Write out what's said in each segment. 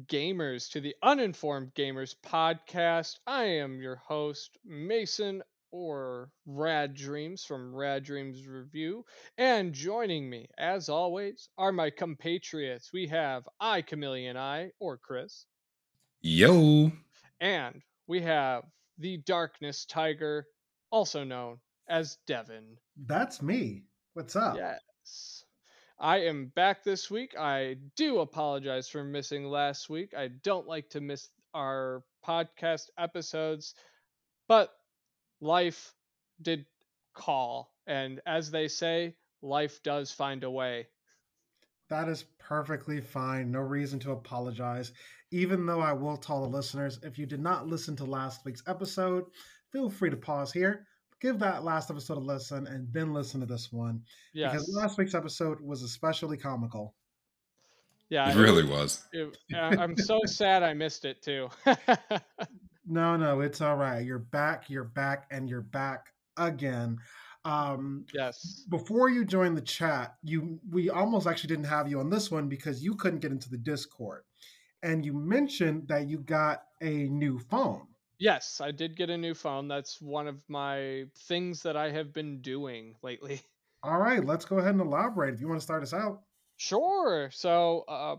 welcome back, gamers, to the Uninformed Gamers podcast. I am your host, Mason or Rad Dreams from Rad Dreams Review. And joining me, as always, are my compatriots. We have I, Chameleon I, or Chris. Yo. And we have the Darkness Tiger, also known as Devin. That's me. What's up? Yes. I am back this week. I do apologize for missing last week. I don't like to miss our podcast episodes, but life did call. And as they say, life does find a way. That is perfectly fine. No reason to apologize. Even though I will tell the listeners, if you did not listen to last week's episode, feel free to pause here, give that last episode a listen, and then listen to this one. Yes. Because last week's episode was especially comical. Yeah, It really was. it- I- I'm so sad I missed it too. No, no, it's all right. You're back, you're back, and you're back again. Um, yes. before you joined the chat, you we almost actually didn't have you on this one because you couldn't get into the Discord. And you mentioned that you got a new phone. Yes, I did get a new phone. That's one of my things that I have been doing lately. All right, let's go ahead and elaborate if you want to start us out. Sure. So, uh,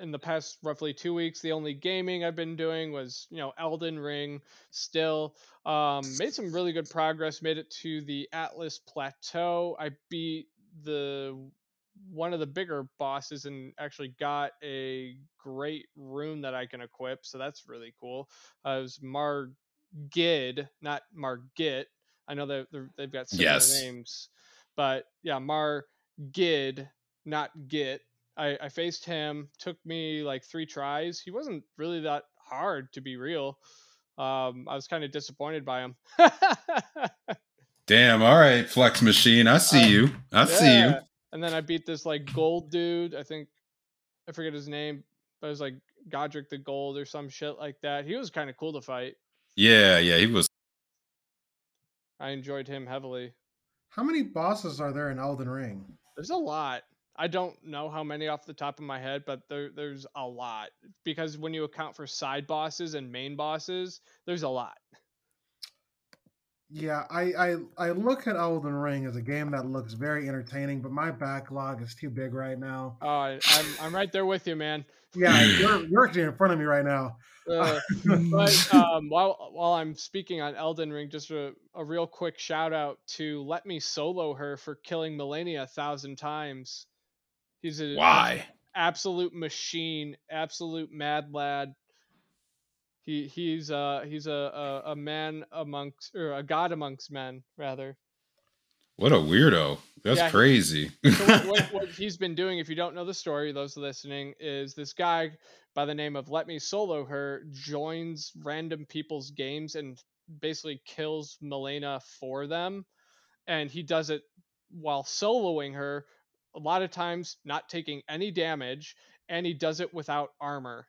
in the past roughly two weeks, the only gaming I've been doing was, you know, Elden Ring. Still, um, made some really good progress. Made it to the Altus Plateau. I beat the one of the bigger bosses and actually got a great rune that I can equip. So that's really cool. Uh, it was Margid, not Margit. I know they're- they've got similar Yes. names, but yeah, Margid, not Git. I, I faced him. Took me like three tries. He wasn't really that hard to be real. Um, I was kind of disappointed by him. Damn. All right, Flex Machine. I see Uh, you. I see you. Yeah. And then I beat this like gold dude. I think I forget his name, but it was like Godric the Gold or some shit like that. He was kind of cool to fight. Yeah, yeah. He was. I enjoyed him heavily. How many bosses are there in Elden Ring? There's a lot. I don't know how many off the top of my head, but there there's a lot because when you account for side bosses and main bosses, there's a lot. Yeah, I, I I look at Elden Ring as a game that looks very entertaining, but my backlog is too big right now. Oh, I, I'm I'm right there with you, man. Yeah, you're, you're actually in front of me right now. Uh, but um, while while I'm speaking on Elden Ring, just a, a real quick shout out to Let Me Solo Her for killing Malenia a thousand times. He's a Why? absolute machine, absolute mad lad. He he's uh he's a, a, a man amongst or a god amongst men rather. What a weirdo. That's Yeah, he- crazy. So what, what, what he's been doing, if you don't know the story, those listening, is this guy by the name of Let Me Solo Her joins random people's games and basically kills Malenia for them, and he does it while soloing her. A lot of times, not taking any damage, and he does it without armor.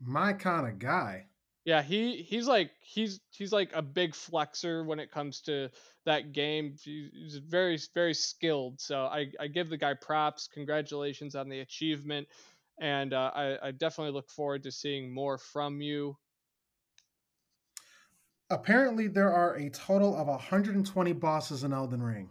My kind of guy. Yeah, he he's like he's he's like a big flexer when it comes to that game. He's very very skilled. So I I give the guy props. Congratulations on the achievement, and uh, I I definitely look forward to seeing more from you. Apparently, there are a total of 120 bosses in Elden Ring.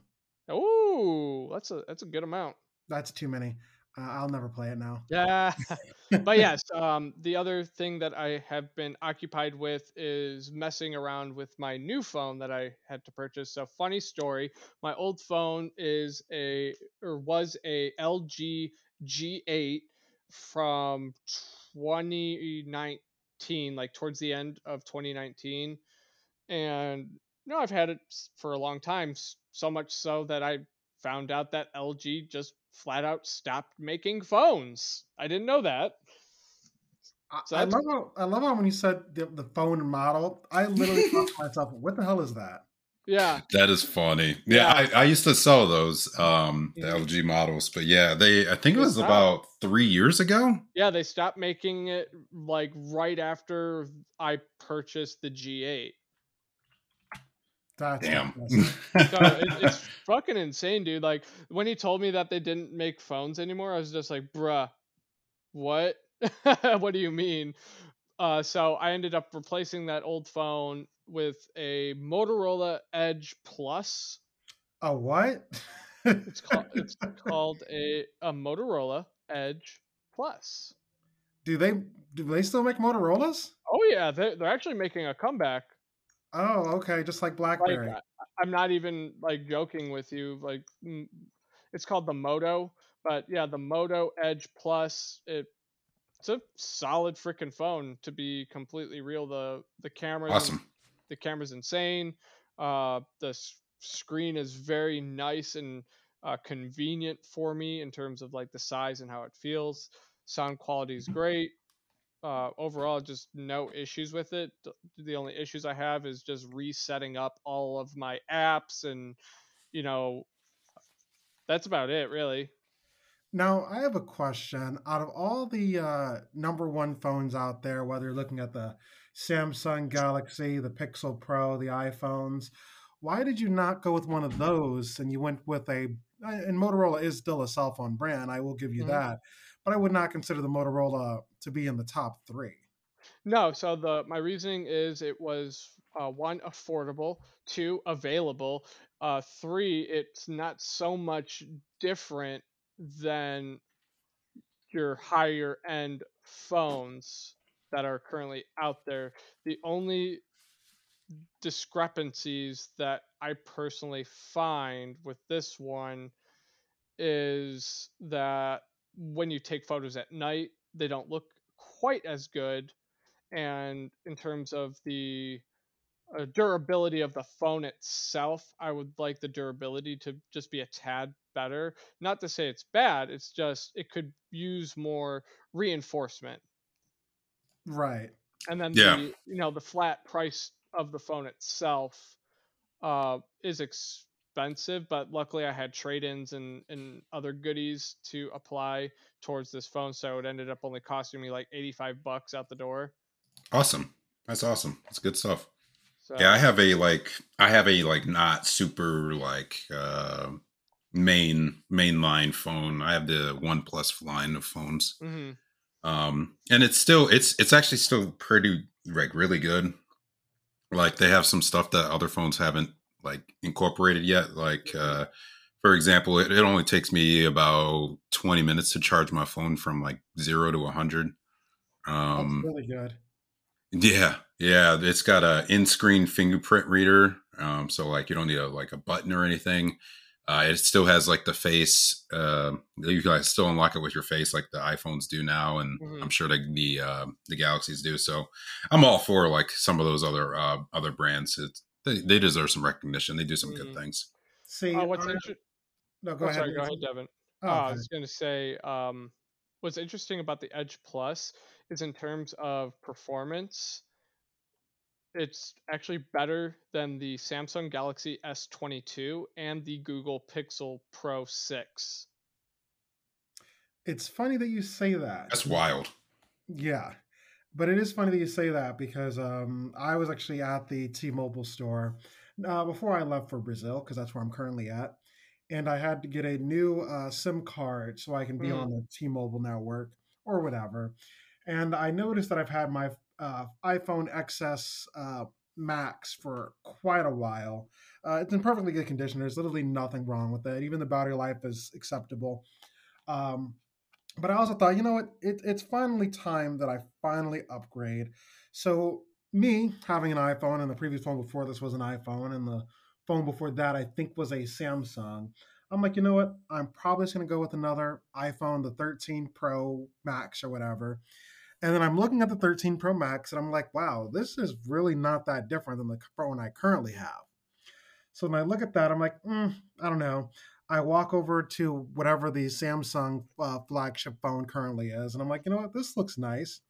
Oh, that's a that's a good amount. That's too many. I'll never play it now. Yeah, but yes, um, the other thing that I have been occupied with is messing around with my new phone that I had to purchase. So, funny story: my old phone is a or was a LG G8 from 2019, like towards the end of 2019, and you know I've had it for a long time, so much so that I found out that LG just flat out stopped making phones. I didn't know that. I, So I that's- love how I love how when you said the, the phone model, I literally thought to myself, "What the hell is that?" Yeah, that is funny. Yeah, I, I used to sell those, um, the Yeah. LG models, but yeah, they I think it was stopped. about three years ago. yeah, they stopped making it like right after I purchased the G8. That's Damn. it, it's fucking insane, dude. Like when he told me that they didn't make phones anymore, I was just like, bruh, what? what do you mean? Uh, so I ended up replacing that old phone with a Motorola Edge Plus. A what? it's called it's called a a Motorola Edge Plus. Do they do they still make Motorola's? Oh yeah, they're they're actually making a comeback. Oh, okay, just like BlackBerry. Like, I'm not even like joking with you. Like, it's called the Moto, but yeah, the Moto Edge Plus. It it's a solid freaking phone to be completely real. The the camera awesome. The camera's insane. Uh, the screen is very nice and uh, convenient for me in terms of like the size and how it feels. Sound quality is great. Uh, overall, just no issues with it. The only issues I have is just resetting up all of my apps, and you know, that's about it, really. Now, I have a question. Out of all the uh, number one phones out there, whether you're looking at the Samsung Galaxy, the Pixel Pro, the iPhones, why did you not go with one of those and you went with a and Motorola is still a cell phone brand, I will give you mm-hmm. that. But I would not consider the Motorola to be in the top three. No, so the my reasoning is it was uh, one affordable, two available, uh, three it's not so much different than your higher end phones that are currently out there. The only discrepancies that I personally find with this one is that when you take photos at night, they don't look quite as good. And in terms of the uh, durability of the phone itself, I would like the durability to just be a tad better. Not to say it's bad, it's just it could use more reinforcement. Right. And then yeah. the you know the flat price of the phone itself uh, is expensive, but luckily I had trade-ins and and other goodies to apply towards this phone, so it ended up only costing me like 85 bucks out the door. Awesome. That's awesome. That's good stuff. So, yeah, I have a like I have a like not super like uh main mainline phone. I have the One Plus line of phones. Mm-hmm. Um and it's still it's it's actually still pretty like really good like they have some stuff that other phones haven't like incorporated yet like uh for example it, it only takes me about 20 minutes to charge my phone from like 0 to 100 um That's really good yeah yeah it's got a in-screen fingerprint reader um so like you don't need a like a button or anything uh, it still has like the face. Uh, you can still unlock it with your face, like the iPhones do now, and mm-hmm. I'm sure the the, uh, the Galaxies do. So I'm all for like some of those other uh, other brands. It's, they they deserve some recognition. They do some mm-hmm. good things. See, uh, what's interesting? No, go oh, ahead. Sorry, go ahead, Devin. Oh, uh. I was going to say, um, what's interesting about the Edge Plus is in terms of performance it's actually better than the Samsung Galaxy S22 and the Google Pixel Pro 6. It's funny that you say that. That's wild. Yeah. But it is funny that you say that because um, I was actually at the T Mobile store uh, before I left for Brazil, because that's where I'm currently at. And I had to get a new uh, SIM card so I can be mm. on the T Mobile network or whatever. And I noticed that I've had my uh, iPhone XS uh, Max for quite a while. Uh, it's in perfectly good condition. There's literally nothing wrong with it. Even the battery life is acceptable. Um, but I also thought, you know what? It, it's finally time that I finally upgrade. So me having an iPhone, and the previous phone before this was an iPhone, and the phone before that I think was a Samsung. I'm like, you know what? I'm probably just going to go with another iPhone, the 13 Pro Max or whatever. And then I'm looking at the 13 Pro Max and I'm like, wow, this is really not that different than the phone I currently have. So when I look at that, I'm like, mm, I don't know. I walk over to whatever the Samsung uh, flagship phone currently is, and I'm like, you know what, this looks nice.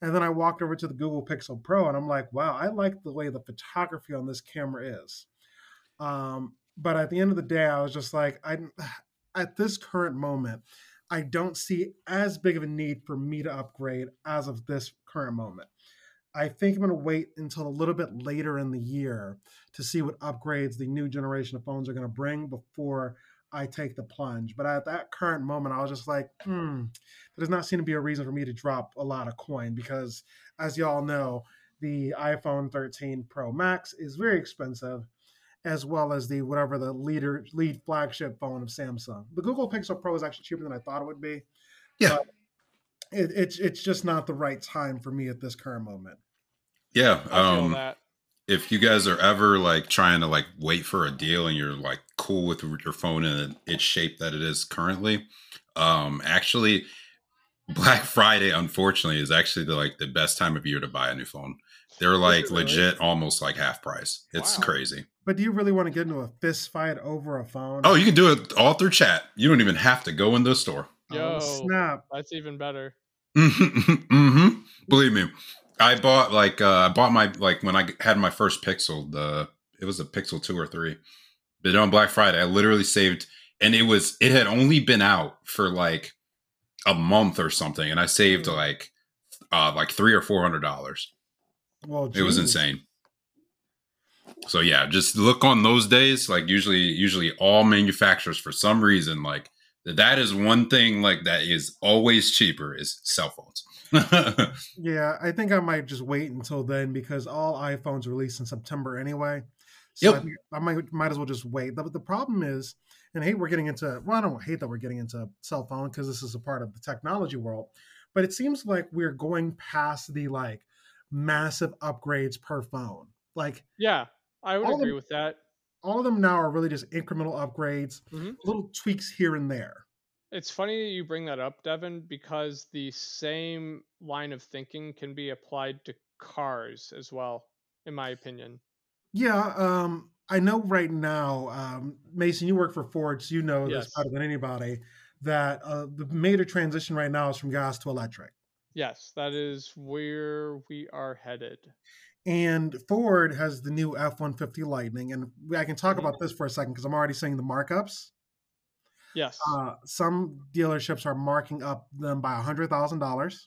And then I walked over to the Google Pixel Pro, and I'm like, wow, I like the way the photography on this camera is. Um, but at the end of the day, I was just like, I at this current moment, I don't see as big of a need for me to upgrade as of this current moment. I think I'm going to wait until a little bit later in the year to see what upgrades the new generation of phones are going to bring before I take the plunge. But at that current moment, I was just like, hmm, there does not seem to be a reason for me to drop a lot of coin because, as y'all know, the iPhone 13 Pro Max is very expensive, as well as the whatever the leader lead flagship phone of Samsung. The Google Pixel Pro is actually cheaper than I thought it would be. Yeah, it, it's it's just not the right time for me at this current moment. Yeah, um, if you guys are ever like trying to like wait for a deal and you're like cool with your phone and its shape that it is currently, um, actually Black Friday, unfortunately, is actually the like the best time of year to buy a new phone. They're like really? legit, almost like half price. It's wow. crazy. But do you really want to get into a fist fight over a phone? Oh, you can do it all through chat. You don't even have to go in the store. Yo, oh, snap! That's even better. mm-hmm. Believe me, I bought like uh, I bought my like when I had my first Pixel. The it was a Pixel two or three. But on Black Friday, I literally saved, and it was it had only been out for like a month or something, and I saved mm. like uh like three or four hundred dollars. Well, geez. it was insane. So yeah, just look on those days. Like usually, usually all manufacturers for some reason like that is one thing like that is always cheaper is cell phones. yeah, I think I might just wait until then because all iPhones release in September anyway. So yep. I, I, might might as well just wait. The, the problem is, and I hate we're getting into well, I don't hate that we're getting into cell phone because this is a part of the technology world, but it seems like we're going past the like massive upgrades per phone. Like yeah, I would agree them, with that. All of them now are really just incremental upgrades, mm-hmm. little tweaks here and there. It's funny that you bring that up, Devin, because the same line of thinking can be applied to cars as well, in my opinion. Yeah, um, I know right now, um, Mason, you work for Ford, so you know yes. this better than anybody. That uh, the major transition right now is from gas to electric. Yes, that is where we are headed. And Ford has the new F 150 Lightning. And I can talk mm-hmm. about this for a second because I'm already seeing the markups. Yes. Uh, some dealerships are marking up them by $100,000.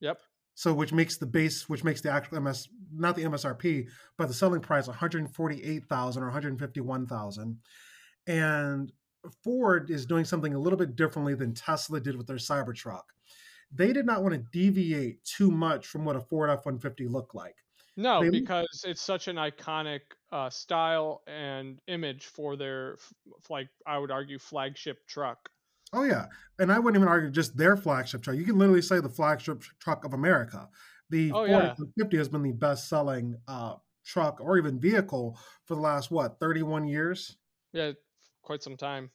Yep. So, which makes the base, which makes the actual MS, not the MSRP, but the selling price 148,000 or 151,000. And Ford is doing something a little bit differently than Tesla did with their Cybertruck they did not want to deviate too much from what a Ford F 150 looked like. No, they, because it's such an iconic uh, style and image for their, like, I would argue, flagship truck. Oh, yeah. And I wouldn't even argue just their flagship truck. You can literally say the flagship truck of America. The oh, Ford yeah. F-150 has been the best selling uh, truck or even vehicle for the last, what, 31 years? Yeah, quite some time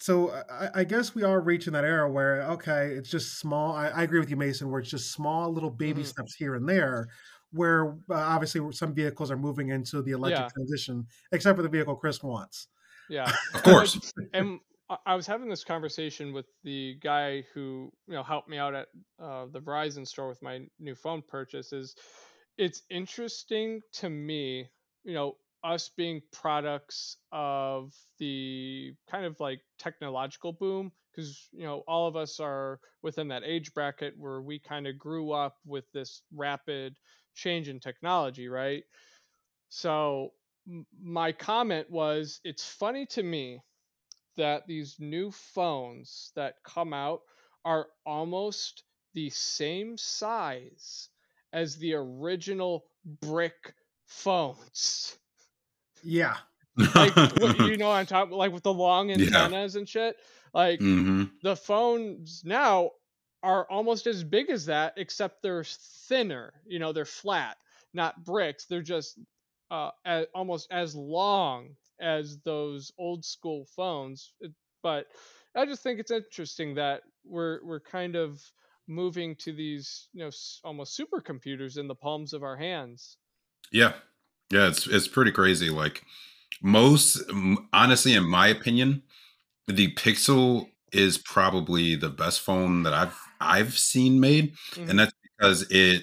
so I, I, guess we are reaching that era where okay, it's just small. I, I agree with you, Mason, where it's just small little baby mm-hmm. steps here and there. Where uh, obviously some vehicles are moving into the electric yeah. transition, except for the vehicle Chris wants. Yeah, of course. and I was having this conversation with the guy who you know helped me out at uh, the Verizon store with my new phone purchase. Is it's interesting to me, you know, us being products of the kind of like technological boom because you know all of us are within that age bracket where we kind of grew up with this rapid change in technology right so my comment was it's funny to me that these new phones that come out are almost the same size as the original brick phones yeah. like you know on top like with the long antennas yeah. and shit. Like mm-hmm. the phones now are almost as big as that, except they're thinner. You know, they're flat, not bricks. They're just uh, as, almost as long as those old school phones. But I just think it's interesting that we're we're kind of moving to these you know almost supercomputers in the palms of our hands. Yeah, yeah, it's it's pretty crazy. Like most, honestly, in my opinion, the Pixel is probably the best phone that I've I've seen made, mm-hmm. and that's because it,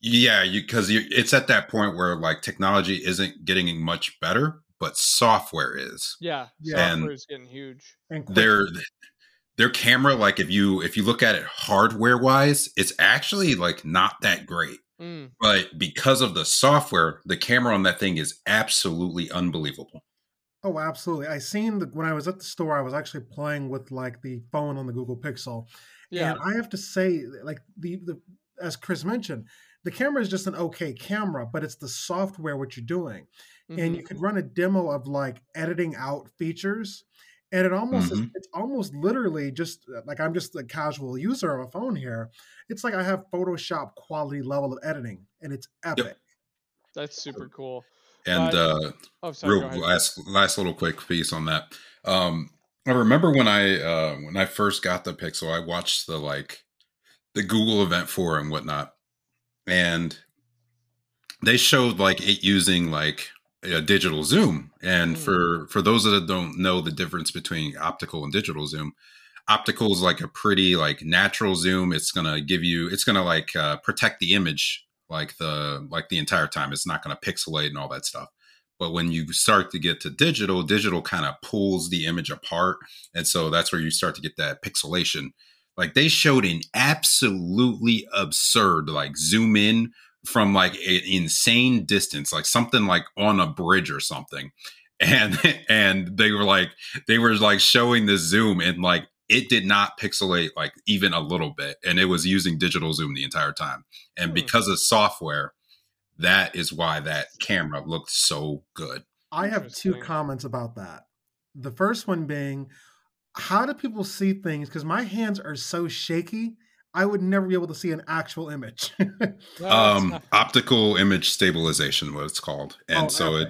yeah, you because it's at that point where like technology isn't getting much better, but software is. Yeah, yeah. software is getting huge. Their their camera, like if you if you look at it hardware wise, it's actually like not that great. Mm. But because of the software, the camera on that thing is absolutely unbelievable. Oh, absolutely. I seen the when I was at the store, I was actually playing with like the phone on the Google Pixel. Yeah. And I have to say, like the the as Chris mentioned, the camera is just an okay camera, but it's the software what you're doing. Mm-hmm. And you could run a demo of like editing out features. And it almost mm-hmm. is, it's almost literally just uh, like I'm just a casual user of a phone here. It's like I have Photoshop quality level of editing, and it's epic. Yep. That's super cool. And uh, oh, sorry, real last last little quick piece on that. Um, I remember when I uh, when I first got the Pixel, I watched the like the Google event for and whatnot, and they showed like it using like a digital zoom. And mm. for for those that don't know the difference between optical and digital zoom, optical is like a pretty like natural zoom. It's gonna give you it's gonna like uh, protect the image like the like the entire time. It's not gonna pixelate and all that stuff. But when you start to get to digital, digital kind of pulls the image apart. And so that's where you start to get that pixelation. Like they showed an absolutely absurd, like zoom in from like an insane distance, like something like on a bridge or something. And and they were like they were like showing the zoom and like it did not pixelate like even a little bit and it was using digital zoom the entire time and hmm. because of software that is why that camera looked so good. I have two comments about that. The first one being, how do people see things? Because my hands are so shaky, I would never be able to see an actual image. um, optical image stabilization, what it's called, and oh, so it,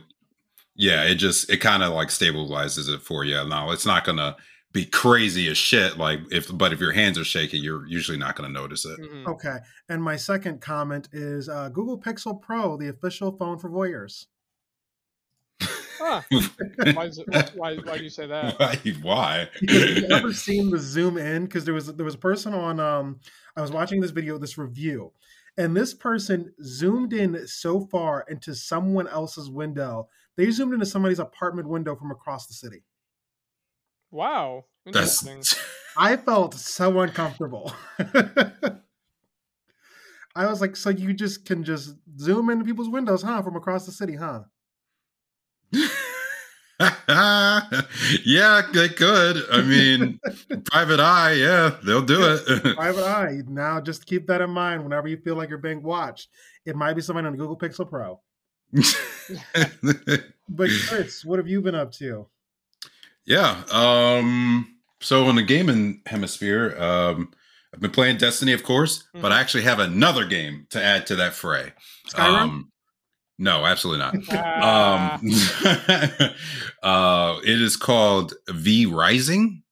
yeah, it just it kind of like stabilizes it for you. Now it's not gonna be crazy as shit. Like if, but if your hands are shaky, you're usually not going to notice it. Mm-hmm. Okay. And my second comment is uh, Google Pixel Pro, the official phone for voyeurs. Huh. why, it, why, why, do you say that? Why? why? you ever seen the zoom in? Because there was there was a person on. Um, I was watching this video, this review, and this person zoomed in so far into someone else's window. They zoomed into somebody's apartment window from across the city. Wow. Interesting. I felt so uncomfortable. I was like, so you just can just zoom into people's windows, huh? From across the city, huh? yeah, they could. I mean, private eye, yeah, they'll do it. private eye. Now, just keep that in mind whenever you feel like you're being watched. It might be somebody on the Google Pixel Pro. but Chris, what have you been up to? Yeah. Um, so in the gaming hemisphere, um, I've been playing Destiny, of course, mm-hmm. but I actually have another game to add to that fray. Skyrim? Um, no, absolutely not. um, uh, it is called V Rising.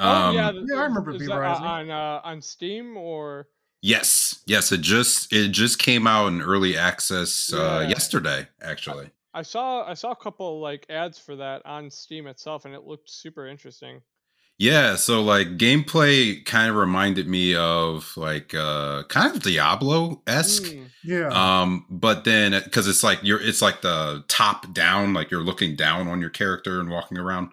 Oh yeah, um, yeah, I remember V Rising on uh, on Steam or. Yes, yes, it just it just came out in early access uh, yeah. yesterday, actually. I saw I saw a couple like ads for that on Steam itself, and it looked super interesting. Yeah, so like gameplay kind of reminded me of like uh kind of Diablo esque. Mm. Yeah. Um, but then because it's like you're it's like the top down, like you're looking down on your character and walking around.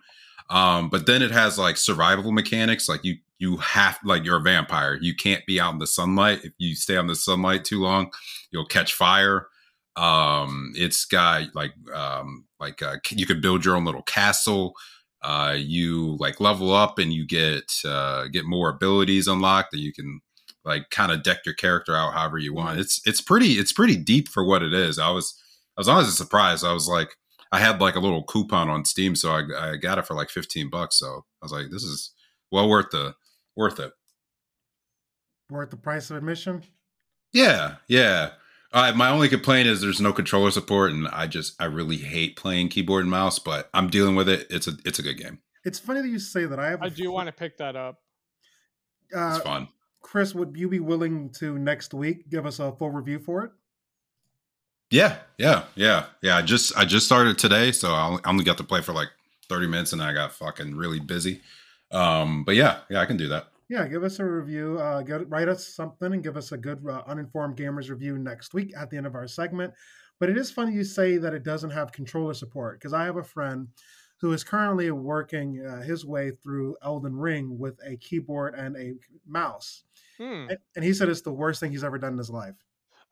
Um, but then it has like survival mechanics, like you you have like you're a vampire. You can't be out in the sunlight. If you stay on the sunlight too long, you'll catch fire. Um, it's got like um, like uh, you could build your own little castle. Uh, you like level up and you get uh, get more abilities unlocked that you can like kind of deck your character out however you want. It's it's pretty it's pretty deep for what it is. I was I was honestly surprised. I was like I had like a little coupon on Steam, so I, I got it for like fifteen bucks. So I was like, this is well worth the worth it. Worth the price of admission. Yeah, yeah. Uh, my only complaint is there's no controller support, and I just I really hate playing keyboard and mouse. But I'm dealing with it. It's a it's a good game. It's funny that you say that. I have. I do want to pick that up. Uh, it's fun. Chris, would you be willing to next week give us a full review for it? Yeah, yeah, yeah, yeah. I just I just started today, so I only got to play for like 30 minutes, and I got fucking really busy. Um, but yeah, yeah, I can do that yeah, give us a review. Uh, get, write us something and give us a good uh, uninformed gamers review next week at the end of our segment. But it is funny you say that it doesn't have controller support because I have a friend who is currently working uh, his way through Elden Ring with a keyboard and a mouse. Hmm. And, and he said it's the worst thing he's ever done in his life.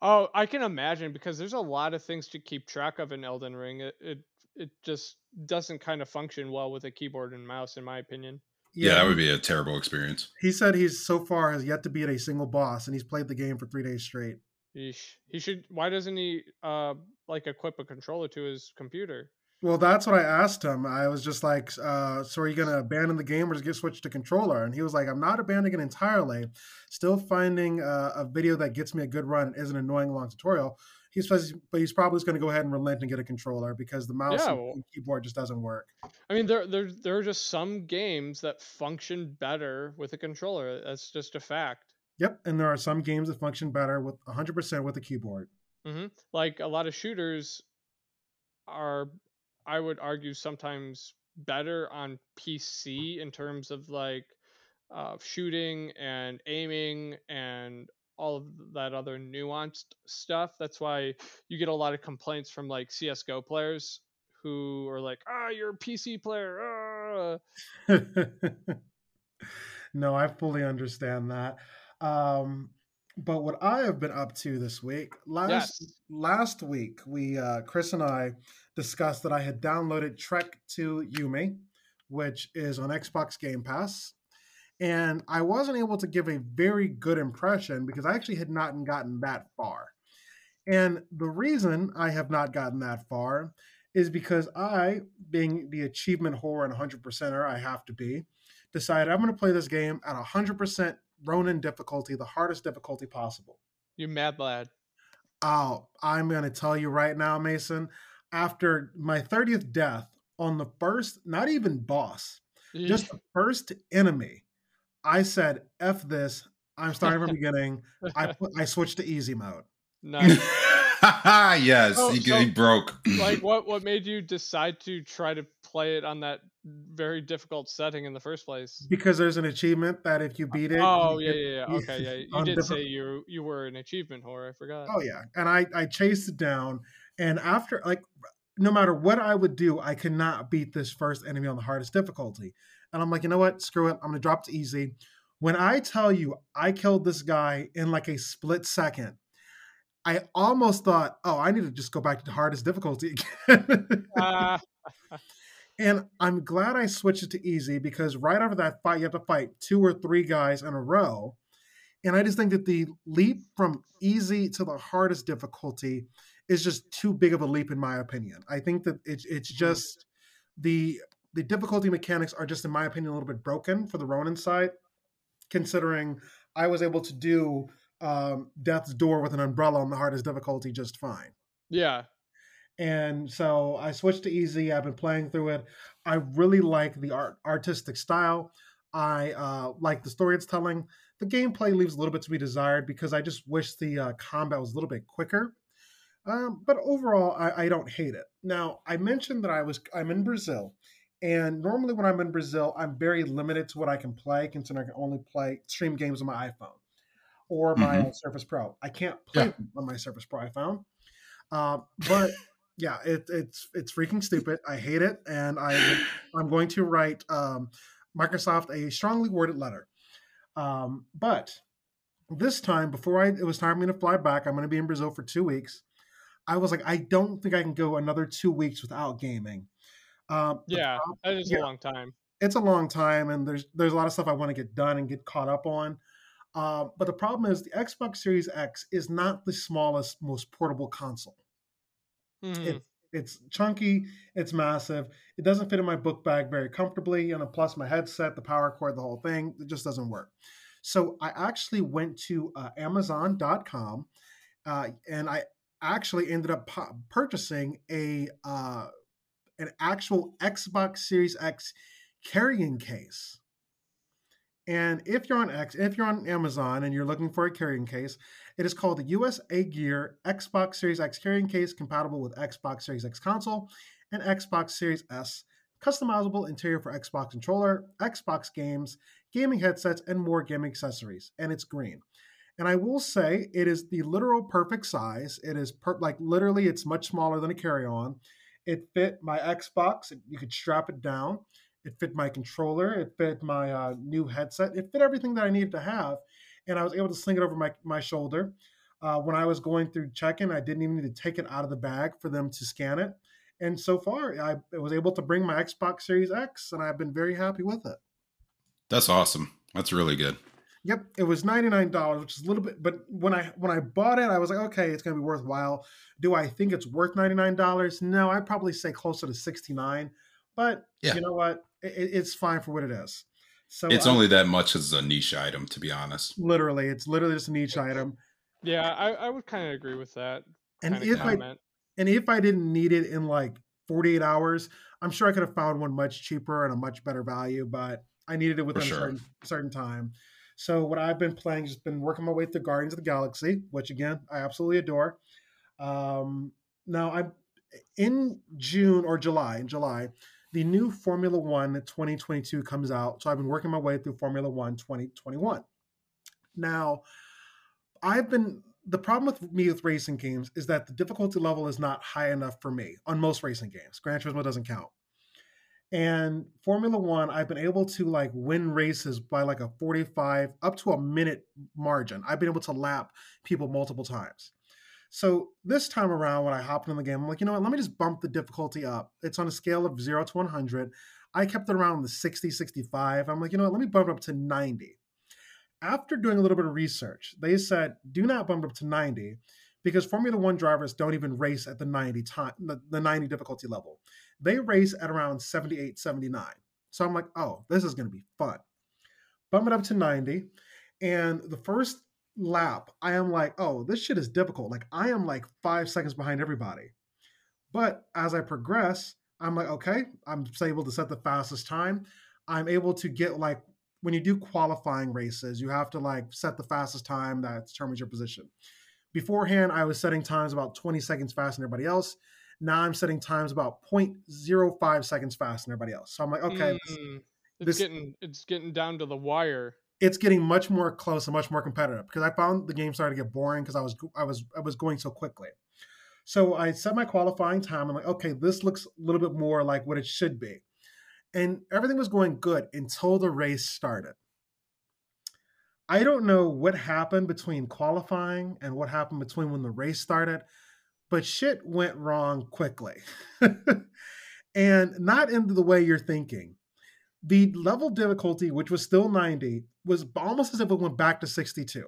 Oh, I can imagine because there's a lot of things to keep track of in Elden Ring. It, it it just doesn't kind of function well with a keyboard and mouse, in my opinion. Yeah, yeah, that would be a terrible experience. He said he's so far has yet to beat a single boss, and he's played the game for three days straight. He should. Why doesn't he uh like equip a controller to his computer? Well, that's what I asked him. I was just like, uh, "So are you going to abandon the game or just get switched to controller?" And he was like, "I'm not abandoning it entirely. Still finding uh, a video that gets me a good run and isn't annoying long tutorial." He says, but he's probably going to go ahead and relent and get a controller because the mouse yeah, well, and keyboard just doesn't work. I mean, there there there are just some games that function better with a controller. That's just a fact. Yep, and there are some games that function better with 100% with a keyboard. Mm-hmm. Like a lot of shooters are I would argue sometimes better on PC in terms of like uh, shooting and aiming and all of that other nuanced stuff. That's why you get a lot of complaints from like CS:GO players who are like, "Ah, you're a PC player." Ah. no, I fully understand that. Um, but what I have been up to this week, last yes. last week, we uh, Chris and I discussed that I had downloaded Trek to Yomi, which is on Xbox Game Pass, and I wasn't able to give a very good impression because I actually had not gotten that far. And the reason I have not gotten that far is because I, being the achievement whore and 100 percenter I have to be, decided I'm going to play this game at 100% Ronin difficulty, the hardest difficulty possible. You're mad lad. Oh, I'm going to tell you right now, Mason. After my 30th death on the first, not even boss, just the first enemy, I said, F this. I'm starting from the beginning. I put, I switched to easy mode. Nice. yes, oh, he, so, he broke. like, what what made you decide to try to play it on that very difficult setting in the first place? Because there's an achievement that if you uh, beat it. Oh yeah, yeah, yeah. Okay, yeah. You did different... say you you were an achievement whore. I forgot. Oh yeah, and I I chased it down, and after like, no matter what I would do, I cannot beat this first enemy on the hardest difficulty. And I'm like, you know what? Screw it. I'm gonna drop to easy. When I tell you I killed this guy in like a split second, I almost thought, oh, I need to just go back to the hardest difficulty again. uh. And I'm glad I switched it to easy because right after that fight, you have to fight two or three guys in a row. And I just think that the leap from easy to the hardest difficulty is just too big of a leap, in my opinion. I think that it's it's mm-hmm. just the the difficulty mechanics are just, in my opinion, a little bit broken for the Ronin side, considering I was able to do um, Death's Door with an umbrella on the hardest difficulty just fine. Yeah. And so I switched to easy. I've been playing through it. I really like the art artistic style. I uh, like the story it's telling. The gameplay leaves a little bit to be desired because I just wish the uh, combat was a little bit quicker. Um, but overall, I, I, don't hate it. Now, I mentioned that I was I'm in Brazil, and normally when I'm in Brazil, I'm very limited to what I can play, considering I can only play stream games on my iPhone or my mm-hmm. Surface Pro. I can't play yeah. on my Surface Pro. I found, uh, but yeah, it, it's it's freaking stupid. I hate it, and I I'm going to write um, Microsoft a strongly worded letter. Um, but this time, before I it was time for me to fly back, I'm going to be in Brazil for two weeks. I was like, I don't think I can go another two weeks without gaming. Um, yeah, that is yeah, a long time. It's a long time, and there's there's a lot of stuff I want to get done and get caught up on. Uh, but the problem is the Xbox Series X is not the smallest, most portable console. Mm-hmm. It, it's chunky, it's massive. It doesn't fit in my book bag very comfortably, and plus my headset, the power cord, the whole thing, it just doesn't work. So I actually went to uh, Amazon.com, uh, and I actually ended up purchasing a uh, an actual Xbox Series X carrying case. And if you're on X, if you're on Amazon and you're looking for a carrying case, it is called the USA Gear Xbox Series X carrying case, compatible with Xbox Series X console and Xbox Series S. Customizable interior for Xbox controller, Xbox games, gaming headsets, and more gaming accessories. And it's green. And I will say it is the literal perfect size. It is per- like literally, it's much smaller than a carry on. It fit my Xbox. You could strap it down. It fit my controller. It fit my uh, new headset. It fit everything that I needed to have, and I was able to sling it over my my shoulder. Uh, when I was going through check-in, I didn't even need to take it out of the bag for them to scan it. And so far, I was able to bring my Xbox Series X, and I've been very happy with it. That's awesome. That's really good. Yep, it was ninety nine dollars, which is a little bit. But when I when I bought it, I was like, okay, it's going to be worthwhile. Do I think it's worth ninety nine dollars? No, I'd probably say closer to sixty nine. But yeah. you know what? It, it's fine for what it is. So it's uh, only that much as a niche item, to be honest. Literally, it's literally just a niche item. Yeah, I, I would kind of agree with that. And if comment. I and if I didn't need it in like 48 hours, I'm sure I could have found one much cheaper and a much better value, but I needed it within sure. a certain, certain time. So what I've been playing has been working my way through Guardians of the Galaxy, which again I absolutely adore. Um, now I'm in June or July. In July, the new Formula One 2022 comes out. So I've been working my way through Formula One 2021. Now, I've been the problem with me with racing games is that the difficulty level is not high enough for me on most racing games. Gran Turismo doesn't count. And Formula One, I've been able to like win races by like a 45 up to a minute margin. I've been able to lap people multiple times. So this time around, when I hopped in the game, I'm like, you know what? Let me just bump the difficulty up. It's on a scale of zero to 100. I kept it around the 60, 65. I'm like, you know what? Let me bump it up to 90. After doing a little bit of research, they said do not bump it up to 90 because Formula One drivers don't even race at the 90 time, the, the 90 difficulty level. They race at around 78, 79. So I'm like, oh, this is going to be fun. Bump it up to 90. And the first lap, I am like, oh, this shit is difficult. Like, I am like five seconds behind everybody. But as I progress, I'm like, okay, I'm able to set the fastest time. I'm able to get like, when you do qualifying races, you have to like set the fastest time that determines your position. Beforehand, I was setting times about 20 seconds faster than everybody else. Now I'm setting times about 0.05 seconds faster than everybody else. So I'm like, okay, mm, it's this, getting it's getting down to the wire. It's getting much more close and much more competitive because I found the game started to get boring because I was I was I was going so quickly. So I set my qualifying time. I'm like, okay, this looks a little bit more like what it should be. And everything was going good until the race started. I don't know what happened between qualifying and what happened between when the race started, but shit went wrong quickly. and not in the way you're thinking. The level difficulty, which was still 90, was almost as if it went back to 62.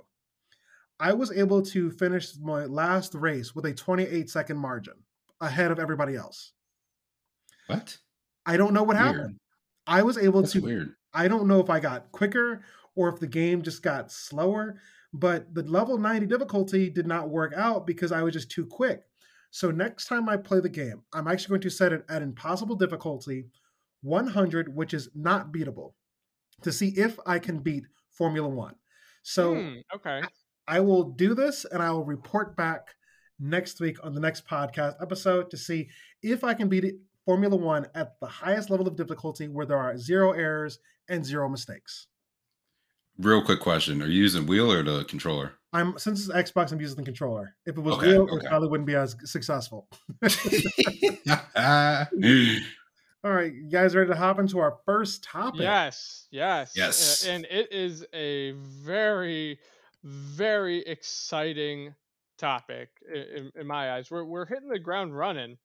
I was able to finish my last race with a 28 second margin ahead of everybody else. What? I don't know what weird. happened. I was able That's to. Weird. I don't know if I got quicker or if the game just got slower, but the level 90 difficulty did not work out because I was just too quick. So next time I play the game, I'm actually going to set it at impossible difficulty 100, which is not beatable, to see if I can beat Formula One. So hmm, okay, I, I will do this and I will report back next week on the next podcast episode to see if I can beat it, Formula One at the highest level of difficulty where there are zero errors and zero mistakes. Real quick question: Are you using wheel or the controller? I'm since it's Xbox, I'm using the controller. If it was okay, wheel, okay. it probably wouldn't be as successful. All right, you guys ready to hop into our first topic? Yes, yes, yes. And it is a very, very exciting topic in, in my eyes. We're we're hitting the ground running.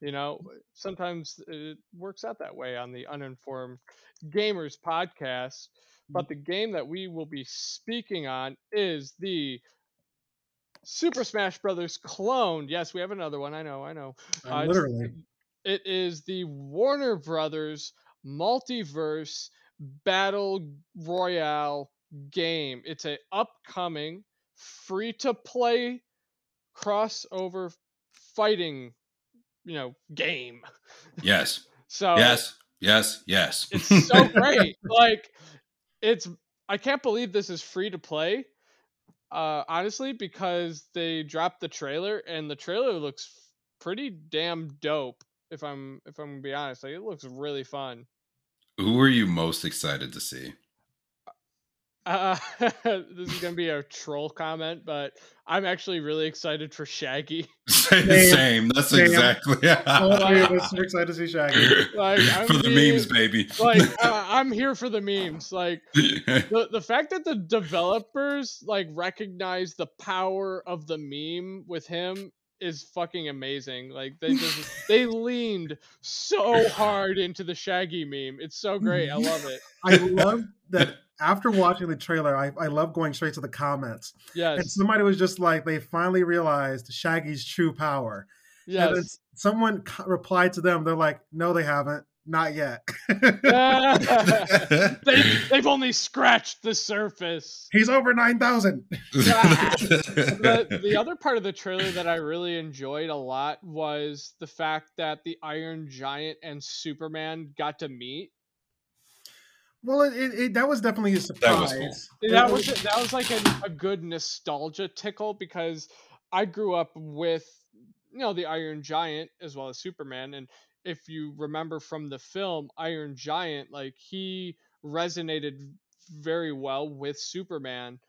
You know, sometimes it works out that way on the Uninformed Gamers podcast. But the game that we will be speaking on is the Super Smash Brothers clone. Yes, we have another one. I know, I know. Uh, literally. It is the Warner Brothers multiverse battle royale game. It's a upcoming free to play crossover fighting, you know, game. Yes. so Yes. Yes. Yes. It's so great. like it's I can't believe this is free to play. Uh, honestly, because they dropped the trailer and the trailer looks pretty damn dope. If I'm if I'm gonna be honest, like it looks really fun. Who are you most excited to see? Uh, this is gonna be a troll comment, but I'm actually really excited for Shaggy. Same, same. That's Same. exactly. Yeah. All three of us are excited to see Shaggy. Like, for the being, memes, baby. like uh, I'm here for the memes. Like the the fact that the developers like recognize the power of the meme with him is fucking amazing. Like they just they leaned so hard into the Shaggy meme. It's so great. I love it. I love that after watching the trailer, I, I love going straight to the comments. Yes. And somebody was just like, they finally realized Shaggy's true power. Yes. someone replied to them, they're like, no, they haven't. Not yet. they, they've only scratched the surface. He's over 9,000. the, the other part of the trailer that I really enjoyed a lot was the fact that the Iron Giant and Superman got to meet. Well, it, it, it that was definitely a surprise. That was cool. that was, that was like a, a good nostalgia tickle because I grew up with you know the Iron Giant as well as Superman, and if you remember from the film Iron Giant, like he resonated very well with Superman.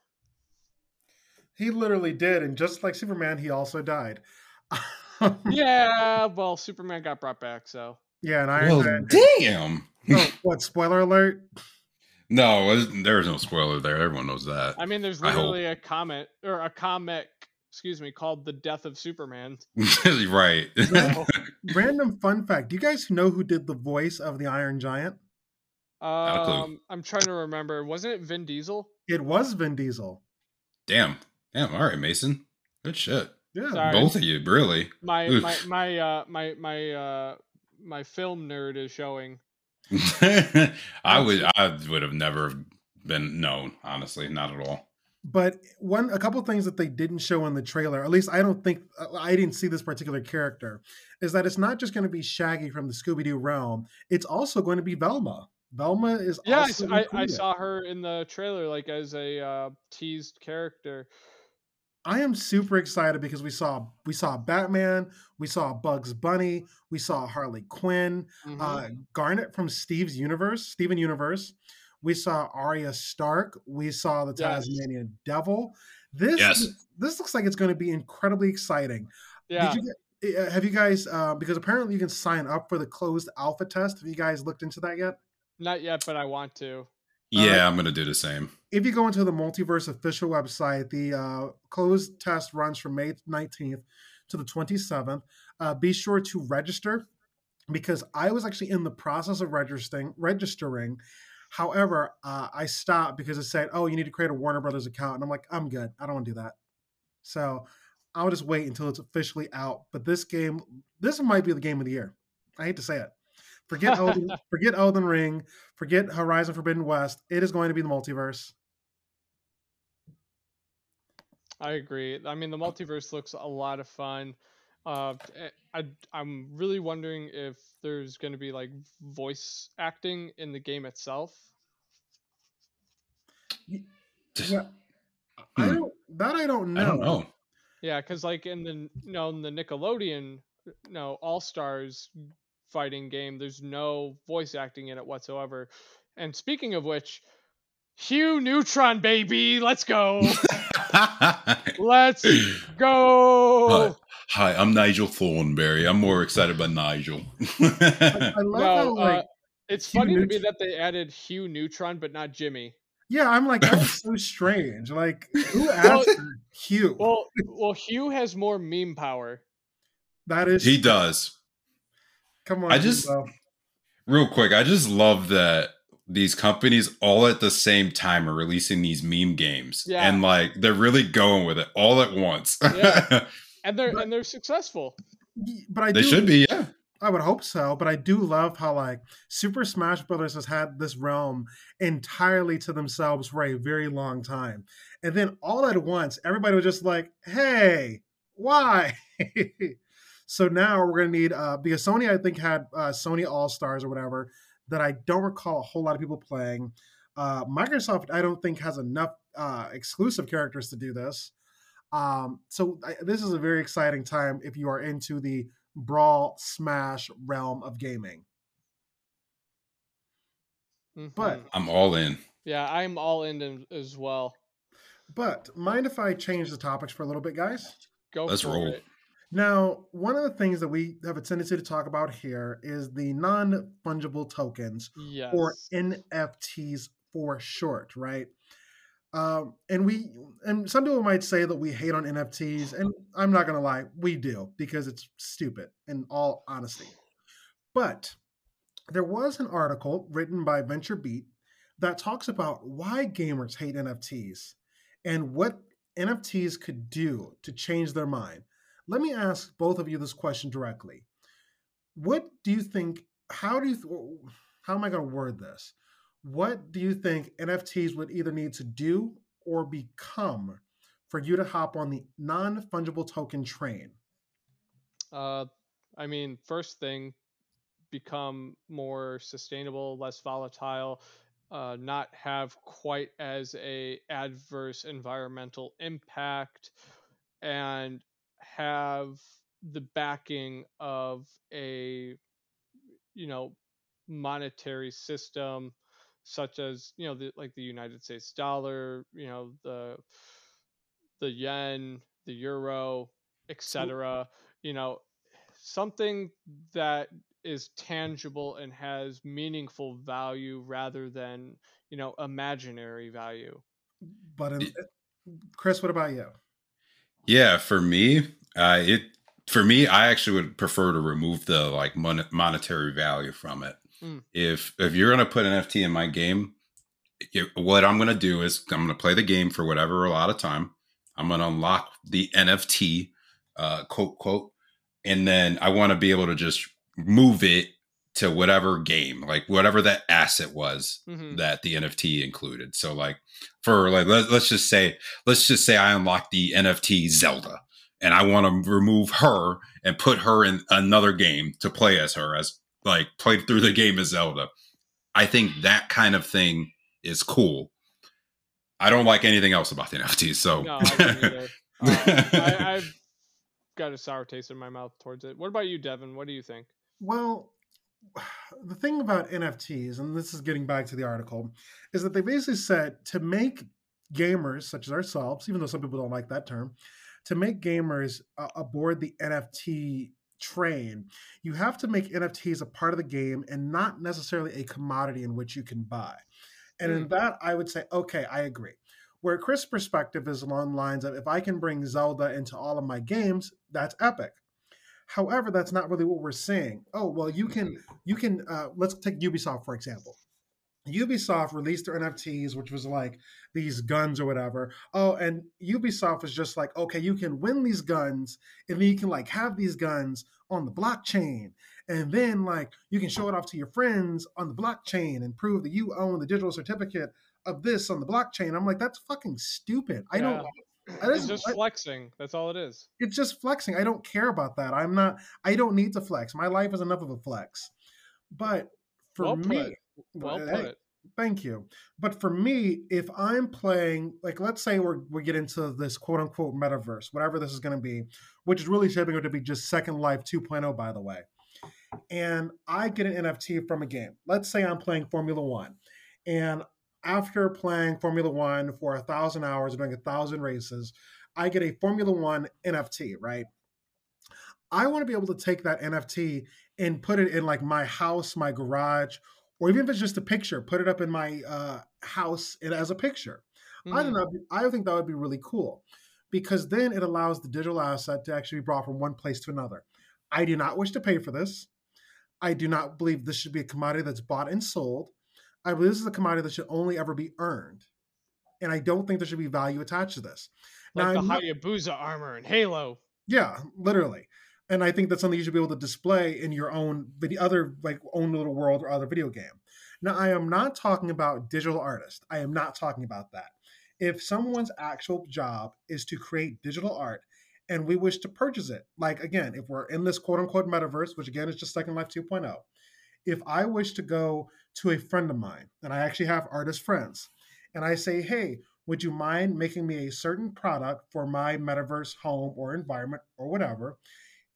He literally did, and just like Superman, he also died. yeah, well, Superman got brought back, so yeah, and Iron well, Man. Damn. Oh, what spoiler alert? No, there's no spoiler there. Everyone knows that. I mean, there's literally a comment or a comic excuse me, called The Death of Superman. right. Random fun fact. Do you guys know who did the voice of the Iron Giant? Um, I'm trying to remember. Wasn't it Vin Diesel? It was Vin Diesel. Damn. Damn. All right, Mason. Good shit. Yeah. Sorry. Both of you, really. My Oof. my my uh my my uh my film nerd is showing. I would I would have never been known, honestly, not at all. But one, a couple things that they didn't show in the trailer, at least I don't think uh, I didn't see this particular character, is that it's not just going to be Shaggy from the Scooby Doo realm. It's also going to be Velma. Velma is yeah. I, I, saw her in the trailer, like as a uh, teased character. I am super excited because we saw we saw Batman, we saw Bugs Bunny, we saw Harley Quinn, mm-hmm. uh, Garnet from Steve's Universe, Steven Universe. We saw Arya Stark. We saw the yes. Tasmanian Devil. This yes. this looks like it's going to be incredibly exciting. Yeah. Did you get, have you guys uh, because apparently you can sign up for the closed alpha test. Have you guys looked into that yet? Not yet, but I want to. Yeah, uh, I'm going to do the same. If you go into the Multiverse official website, the uh, closed test runs from May 19th to the 27th. Uh, be sure to register because I was actually in the process of registering registering However, uh, I stopped because it said, "Oh, you need to create a Warner Brothers account," and I'm like, "I'm good. I don't want to do that." So I'll just wait until it's officially out. But this game, this might be the game of the year. I hate to say it. Forget Elden, forget Elden Ring, forget Horizon Forbidden West. It is going to be the multiverse. I agree. I mean, the multiverse looks a lot of fun. Uh, eh, I I'm really wondering if there's going to be like voice acting in the game itself. Yeah, I hmm. don't. That I don't know. I don't know. Yeah, because like in the you know in the Nickelodeon, you know All Stars fighting game, there's no voice acting in it whatsoever. And speaking of which, Hugh Neutron, baby, let's go. let's go. Hi, I'm Nigel Thornberry. I'm more excited by Nigel. I, I love how, like, uh, it's Hugh funny Neut- to me that they added Hugh Neutron, but not Jimmy. Yeah, I'm like, that's so strange. Like, who asked well, Hugh? Well, well, Hugh has more meme power. That is, he does. Come on, I just real quick. I just love that these companies all at the same time are releasing these meme games, yeah. and like they're really going with it all at once. Yeah. and they're but, and they're successful. But I they do, should be, yeah. I would hope so, but I do love how like Super Smash Brothers has had this realm entirely to themselves for a very long time, and then all at once, everybody was just like, "Hey, why?" so now we're gonna need uh, because Sony, I think, had uh, Sony All Stars or whatever that I don't recall a whole lot of people playing. Uh, Microsoft, I don't think, has enough uh, exclusive characters to do this. Um, so I, this is a very exciting time if you are into the brawl smash realm of gaming. Mm-hmm. But I'm all in. Yeah, I'm all in as well. But mind if I change the topics for a little bit, guys? Go Let's roll. It. Now, one of the things that we have a tendency to talk about here is the non fungible tokens, yes. or NFTs for short, right? Um, and we and some people might say that we hate on NFTs, and I'm not gonna lie, we do because it's stupid. In all honesty, but there was an article written by VentureBeat that talks about why gamers hate NFTs and what NFTs could do to change their mind. Let me ask both of you this question directly. What do you think? How do you? How am I going to word this? What do you think NFTs would either need to do or become for you to hop on the non fungible token train? Uh, I mean, first thing, become more sustainable, less volatile, uh, not have quite as a adverse environmental impact, and have the backing of a you know monetary system such as you know the, like the United States dollar, you know the the yen, the euro, etc. You know something that is tangible and has meaningful value rather than you know imaginary value. But in, Chris, what about you? Yeah, for me, uh, it for me, I actually would prefer to remove the like mon- monetary value from it. Mm. If if you're gonna put an NFT in my game, it, what I'm gonna do is I'm gonna play the game for whatever a lot of time. I'm gonna unlock the NFT, uh, quote quote, and then I want to be able to just move it to whatever game, like whatever that asset was mm-hmm. that the NFT included. So like for like let, us just say let's just say I unlock the NFT Zelda and I want to remove her and put her in another game to play as her as like play through the game as Zelda. I think that kind of thing is cool. I don't like anything else about the NFT. So no, I, uh, I I've got a sour taste in my mouth towards it. What about you, Devin? What do you think? Well, the thing about NFTs, and this is getting back to the article, is that they basically said to make gamers such as ourselves, even though some people don't like that term, to make gamers uh, aboard the NFT train, you have to make NFTs a part of the game and not necessarily a commodity in which you can buy. And mm. in that, I would say, okay, I agree. Where Chris' perspective is along the lines of if I can bring Zelda into all of my games, that's epic. However, that's not really what we're saying. Oh, well, you can mm-hmm. you can uh, let's take Ubisoft for example. Ubisoft released their NFTs, which was like these guns or whatever. Oh, and Ubisoft was just like, okay, you can win these guns, and then you can like have these guns on the blockchain, and then like you can show it off to your friends on the blockchain and prove that you own the digital certificate of this on the blockchain. I'm like, that's fucking stupid. Yeah. I don't it's just flexing. That's all it is. It's just flexing. I don't care about that. I'm not. I don't need to flex. My life is enough of a flex. But for well me, well put. Thank you. But for me, if I'm playing, like, let's say we're we get into this quote unquote metaverse, whatever this is going to be, which is really shaping up to be just Second Life 2.0, by the way. And I get an NFT from a game. Let's say I'm playing Formula One, and after playing Formula One for a thousand hours, doing a thousand races, I get a Formula One NFT, right? I want to be able to take that NFT and put it in like my house, my garage, or even if it's just a picture, put it up in my uh, house as a picture. Mm. I don't mm. know. I think that would be really cool because then it allows the digital asset to actually be brought from one place to another. I do not wish to pay for this. I do not believe this should be a commodity that's bought and sold. I believe this is a commodity that should only ever be earned. And I don't think there should be value attached to this. Like now, the Hayabusa armor in Halo. Yeah, literally. And I think that's something you should be able to display in your own video, other like own little world or other video game. Now, I am not talking about digital artists. I am not talking about that. If someone's actual job is to create digital art and we wish to purchase it, like again, if we're in this quote unquote metaverse, which again is just Second Life 2.0, if I wish to go to a friend of mine, and I actually have artist friends, and I say, hey, would you mind making me a certain product for my metaverse home or environment or whatever?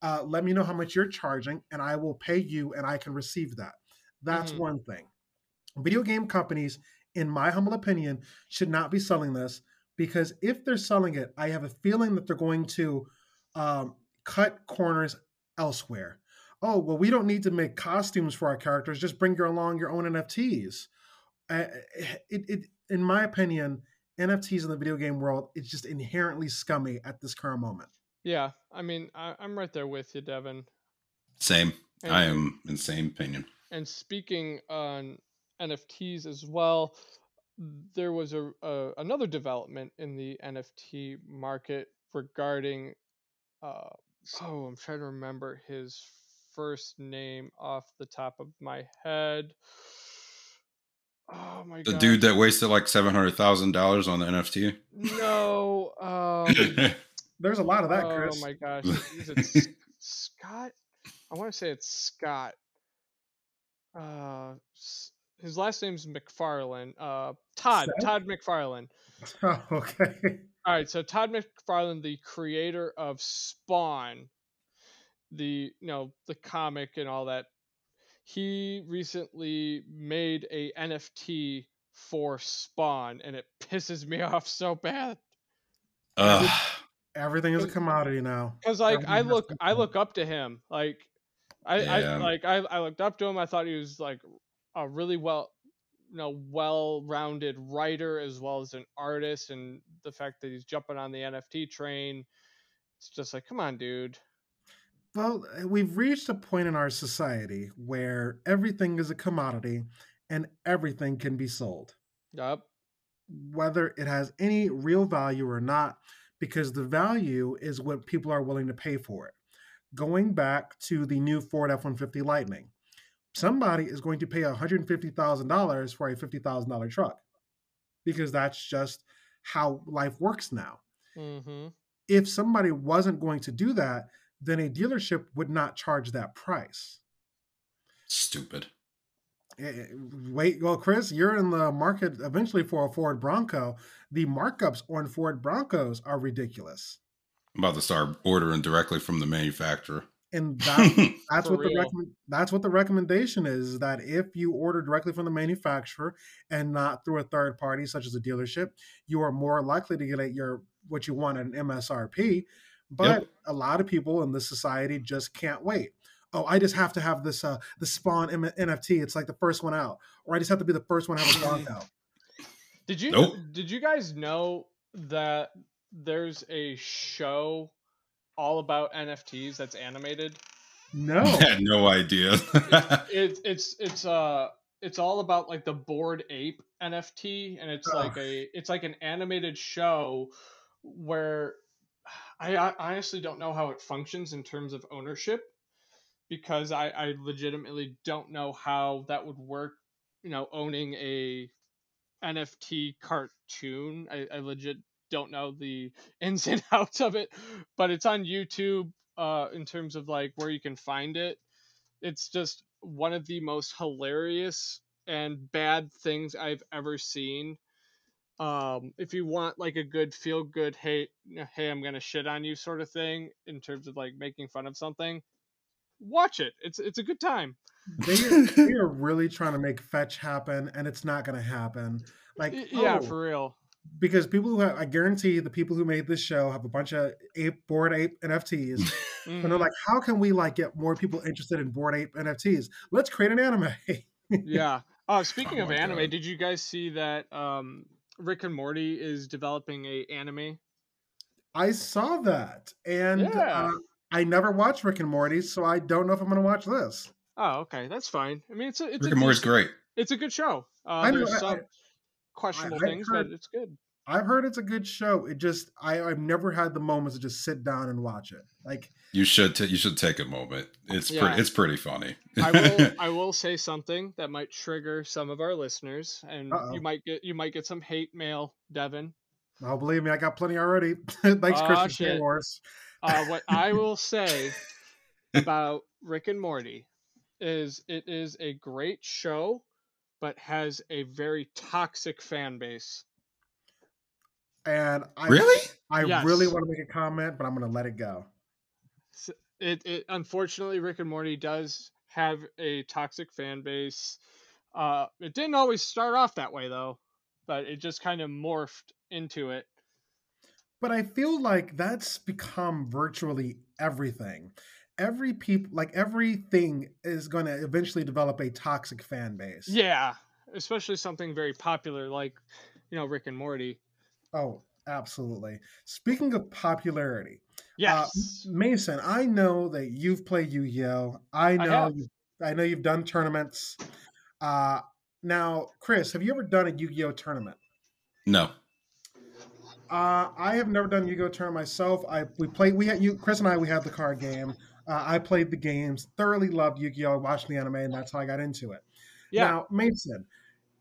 Uh, let me know how much you're charging, and I will pay you, and I can receive that. That's mm-hmm. one thing. Video game companies, in my humble opinion, should not be selling this because if they're selling it, I have a feeling that they're going to um, cut corners elsewhere oh well we don't need to make costumes for our characters just bring your along your own nfts uh, it, it in my opinion NFTs in the video game world is just inherently scummy at this current moment. Yeah, I mean, I, am right there with you, Devin. Same. And, I am in same opinion. And speaking on NFTs as well, there was a, a another development in the NFT market regarding. Uh, oh, I'm trying to remember his first name off the top of my head. Oh my the god. The dude that wasted like seven hundred thousand dollars on the NFT. No. Um, There's a lot of that, Chris. Oh my gosh. Is it Scott? I want to say it's Scott. Uh, his last name's McFarlane. Uh, Todd. Seth? Todd McFarlane. Oh, okay. All right. So Todd McFarlane, the creator of Spawn, the you know the comic and all that, he recently made a NFT for Spawn, and it pisses me off so bad. Uh, Everything is a commodity now. Because like Everything I look, I look up to him. Like I, yeah. I like I, I looked up to him. I thought he was like a really well, you know, well-rounded writer as well as an artist, and the fact that he's jumping on the NFT train, it's just like, come on, dude. Well, eh, we've reached a point in our society where everything is a commodity and everything can be sold. Yep. Whether it has any real value or not, because the value is what people are willing to pay for it. Going back to the new Ford F 150 Lightning, somebody is going to pay $150,000 for a $50,000 truck because that's just how life works now. Mm-hmm. If somebody wasn't going to do that, then a dealership would not charge that price. Stupid. Eh, eh, wait, well, Chris, you're in the market eventually for a Ford Bronco. The markups on Ford Broncos are ridiculous. I'm about to start ordering directly from the manufacturer. And that, that's what real. the recommend, that's what the recommendation is, is that if you order directly from the manufacturer and not through a third party such as a dealership, you are more likely to get your what you want at an MSRP. But yep. a lot of people in this society just can't wait oh, I just have to have this uh the spawn M- NFT. It's like the first one out, or I just have to be the first one to have a spawn out. Did you nope. did you guys know that there's a show all about NFTs that's animated? No, I had no idea. it's it's it's uh it's all about like the Bored Ape NFT, and it's oh. like a it's like an animated show where I, I honestly don't know how it functions in terms of ownership because I, I legitimately don't know how that would work. You know, owning a NFT cartoon, I, I legit don't know the ins and outs of it, but it's on YouTube. Uh, in terms of like where you can find it, it's just one of the most hilarious and bad things I've ever seen. Um, if you want like a good feel good, hey, hey, I'm gonna shit on you sort of thing in terms of like making fun of something, watch it. It's it's a good time. They, they are really trying to make fetch happen, and it's not going to happen. Like yeah, oh, for real. Because people who have, I guarantee the people who made this show have a bunch of ape Bored Ape NFTs, mm-hmm. and they're like, how can we like get more people interested in Bored Ape NFTs? Let's create an anime. yeah. Uh, speaking oh of anime, God. did you guys see that um, Rick and Morty is developing a anime? I saw that, and yeah. uh, I never watched Rick and Morty, so I don't know if I'm going to watch this. Oh, okay, that's fine. I mean, it's a, it's Rick a and Morty's great. It's a good show. Uh, there's some I, questionable I, things, heard, but it's good. I've heard it's a good show. It just I, I've never had the moments to just sit down and watch it. Like you should t- you should take a moment. It's yeah. pretty it's pretty funny. I will I will say something that might trigger some of our listeners, and Uh-oh. you might get you might get some hate mail, Devin. Oh, believe me, I got plenty already. Thanks, oh, Christian Wars. Uh, what I will say about Rick and Morty is it is a great show, but has a very toxic fan base. And I really, I yes. really want to make a comment, but I'm going to let it go. It, it unfortunately, Rick and Morty does have a toxic fan base. Uh, it didn't always start off that way though, but it just kind of morphed into it. But I feel like that's become virtually everything. Every people like everything is going to eventually develop a toxic fan base. Yeah, especially something very popular like, you know, Rick and Morty. Oh, absolutely. Speaking of popularity, uh, Yes. uh, Mason, I know that you've played Yu-Gi-Oh. I know, I, you, I know you've done tournaments. Uh, now, Chris, have you ever done a Yu-Gi-Oh tournament? No. Uh, I have never done Yu-Gi-Oh tournament myself. I we played. We had you, Chris and I. We had the card game. Uh, I played the games. Thoroughly loved Yu-Gi-Oh. Watched the anime, and that's how I got into it. Yeah. Now, Mason,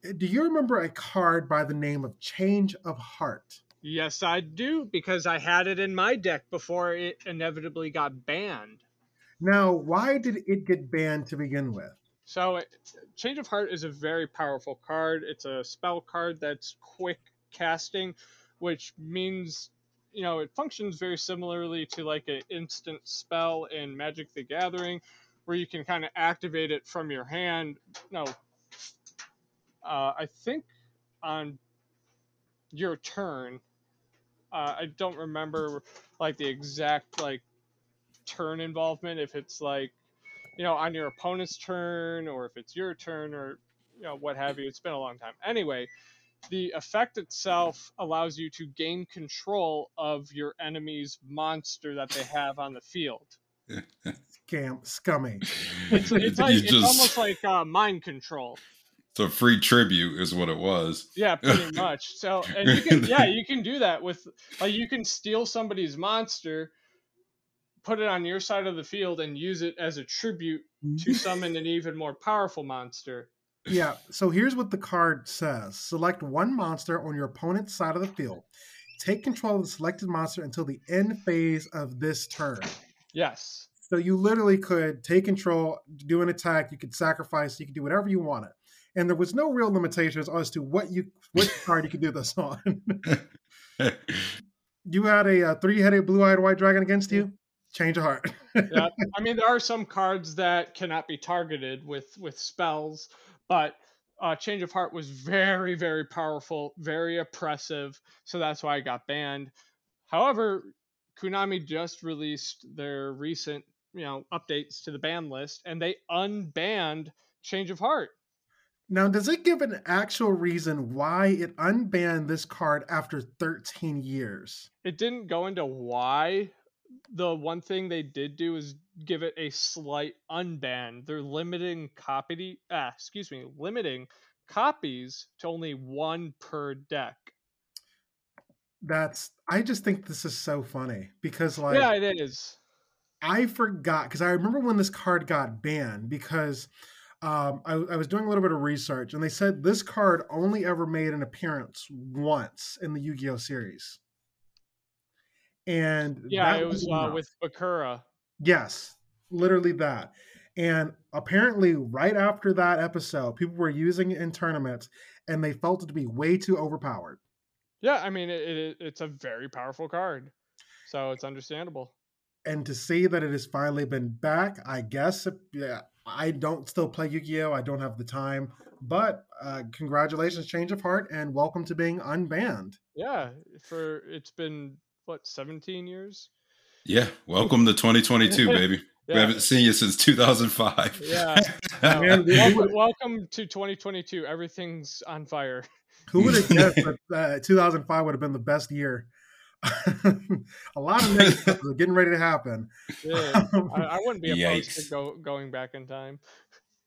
do you remember a card by the name of Change of Heart? Yes, I do because I had it in my deck before it inevitably got banned. Now, why did it get banned to begin with? So, it, Change of Heart is a very powerful card. It's a spell card that's quick casting, which means you know it functions very similarly to like an instant spell in Magic the Gathering, where you can kind of activate it from your hand. No, uh, I think on your turn. Uh, I don't remember like the exact like turn involvement if it's like you know on your opponent's turn or if it's your turn or you know what have you. It's been a long time. Anyway, the effect itself allows you to gain control of your enemy's monster that they have on the field. Scam, scummy. It's, it's, like, just... it's almost like uh, mind control. So free tribute is what it was. Yeah, pretty much. So and you can yeah, you can do that with like you can steal somebody's monster, put it on your side of the field and use it as a tribute to mm-hmm. summon an even more powerful monster. Yeah, so here's what the card says. Select one monster on your opponent's side of the field. Take control of the selected monster until the end phase of this turn. Yes. So you literally could take control, do an attack, you could sacrifice, you could do whatever you wanted and there was no real limitations as to what you what card you could do this on. you had a, a uh, three-headed blue-eyed white dragon against you. Change of heart. yeah, I mean there are some cards that cannot be targeted with with spells, but uh, Change of Heart was very very powerful, very oppressive, so that's why I got banned. However, Konami just released their recent you know updates to the ban list, and they unbanned Change of Heart. Now, does it give an actual reason why it unbanned this card after 13 years? It didn't go into why. The one thing they did do is give it a slight unban. They're limiting copy, ah, excuse me, limiting copies to only one per deck. That's. I just think this is so funny because, like, yeah, it is. I forgot because I remember when this card got banned because um, I, I, was doing a little bit of research, and they said this card only ever made an appearance once in the Yu-Gi-Oh series. And yeah, it was uh, with Bakura. Yes, literally that. And apparently, right after that episode, people were using it in tournaments, and they felt it to be way too overpowered. Yeah, I mean, it, it, it's a very powerful card, so it's understandable. And to see that it has finally been back, I guess, yeah, I don't still play Yu Gi Oh! I don't have the time, but uh, congratulations, Change of Heart, and welcome to being unbanned. Yeah, for it's been what 17 years. Yeah, welcome to 2022, baby. Yeah. We haven't seen you since 2005. Yeah. Man, welcome, welcome, to 2022. Everything's on fire. Who would have guessed that uh, 2005 would have been the best year? a lot of things are getting ready to happen. Yeah, I, I, wouldn't be opposed Yikes. to go, going back in time.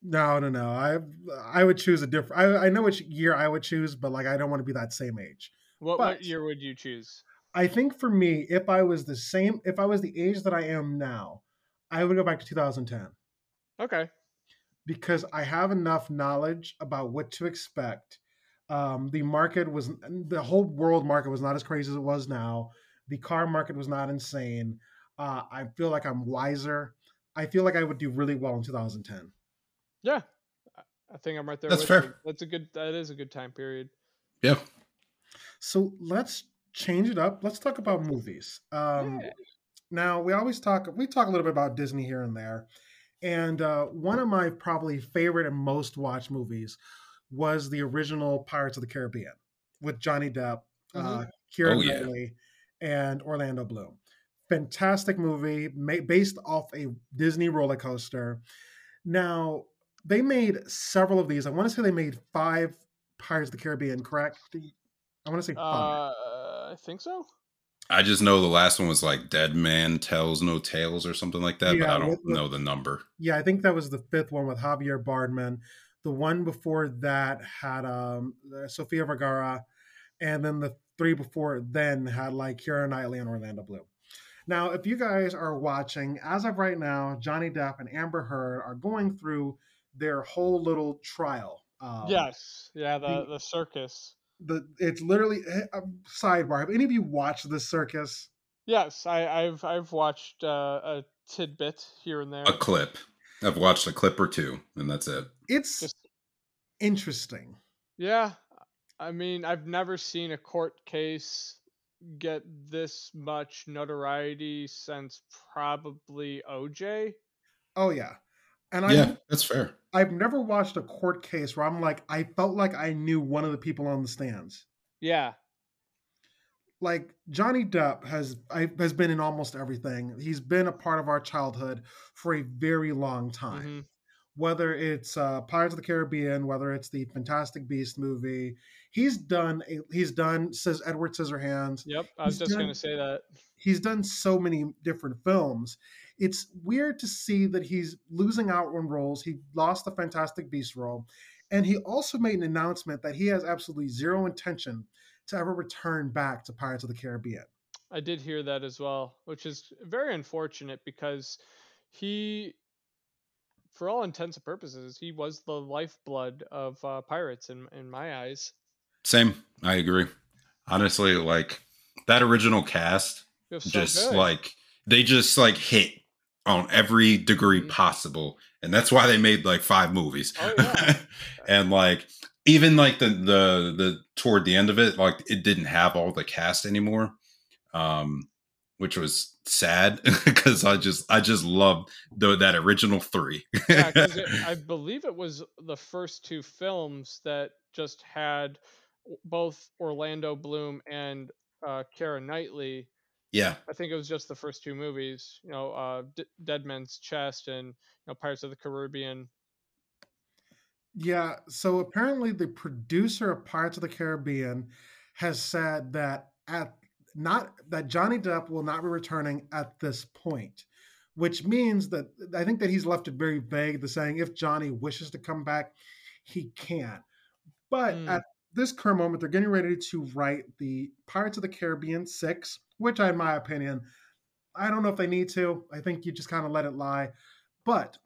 No, no, no. I I would choose a different. I, I know which year I would choose, but like I don't want to be that same age. What, what year would you choose? I think for me, if I was the same, if I was the age that I am now, I would go back to 2010. Okay. Because I have enough knowledge about what to expect um, the market was the whole world market was not as crazy as it was now. The car market was not insane. Uh, I feel like I'm wiser. I feel like I would do really well in 2010. Yeah, I think I'm right there. That's fair. You. That's a good. That is a good time period. Yeah. So let's change it up. Let's talk about movies. Um, yeah. Now we always talk. We talk a little bit about Disney here and there, and uh, one of my probably favorite and most watched movies was the original Pirates of the Caribbean with Johnny Depp, uh, mm-hmm. uh, Keira oh, Knightley, yeah. and Orlando Bloom. Fantastic movie based off a Disney roller coaster. Now, they made several of these. I want to say they made five Pirates of the Caribbean, correct? I want to say five. Uh, I think so. I just know the last one was like Dead Man Tells No Tales or something like that, yeah, but I don't the, know the number. Yeah, I think that was the fifth one with Javier Bardem. The one before that had um, Sofia Vergara, and then the three before then had like Keira Knightley and Orlando Bloom. Now, if you guys are watching, as of right now, Johnny Depp and Amber Heard are going through their whole little trial. Um, yes, yeah, the the, the circus. The it's literally a eh, um, sidebar. Have any of you watched the circus? Yes, I, have I've watched uh, a tidbit here and there. A clip. I've watched a clip or two, and that's it. It's Just, interesting. Yeah, I mean, I've never seen a court case get this much notoriety since probably OJ. Oh yeah. And I Yeah, that's fair. I've never watched a court case where I'm like I felt like I knew one of the people on the stands. Yeah. Like Johnny Depp has I, has been in almost everything. He's been a part of our childhood for a very long time. Mm-hmm. Whether it's uh, Pirates of the Caribbean, whether it's the Fantastic Beast movie, he's done a, he's done says Edward Scissorhands. Yep, I was he's just going to say that. He's done so many different films. It's weird to see that he's losing out on roles. He lost the Fantastic Beast role, and he also made an announcement that he has absolutely zero intention to ever return back to Pirates of the Caribbean. I did hear that as well, which is very unfortunate because he for all intents and purposes, he was the lifeblood of uh, pirates in in my eyes. Same. I agree. Honestly, like that original cast, so just good. like they just like hit on every degree mm-hmm. possible, and that's why they made like five movies. Oh, yeah. and like even like the the the toward the end of it, like it didn't have all the cast anymore, um, which was sad because I just I just loved the, that original three. yeah, it, I believe it was the first two films that just had both Orlando Bloom and uh, Keira Knightley. Yeah, I think it was just the first two movies. You know, uh, D- Dead Man's Chest and you know Pirates of the Caribbean. Yeah, so apparently the producer of Pirates of the Caribbean has said that at not that Johnny Depp will not be returning at this point, which means that I think that he's left it very vague. The saying if Johnny wishes to come back, he can. But mm. at this current moment, they're getting ready to write the Pirates of the Caribbean 6, which, in my opinion, I don't know if they need to. I think you just kind of let it lie. But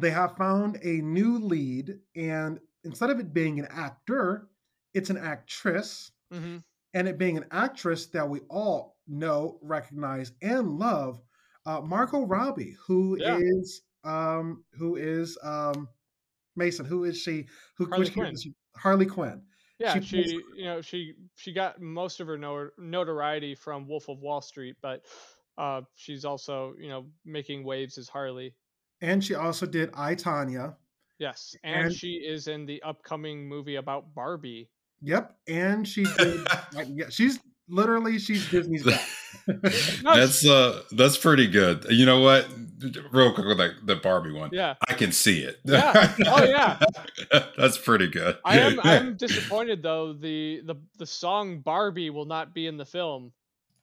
they have found a new lead, and instead of it being an actor, it's an actress. Mm-hmm. And it being an actress that we all know, recognize, and love, uh, Margot Robbie, who yeah. is um, who is um, Mason? Who is she? Who Harley Quinn. Harley Quinn. Yeah, she, she you know she she got most of her notoriety from Wolf of Wall Street, but uh, she's also you know making waves as Harley. And she also did I Tonya. Yes, and, and she is in the upcoming movie about Barbie. Yep, and she did. like, yeah, she's literally she's Disney's. that's uh, that's pretty good. You know what? real quick with the, the Barbie one. Yeah, I can see it. Yeah. Oh yeah. That's pretty good. I am. I'm disappointed though. The the the song Barbie will not be in the film.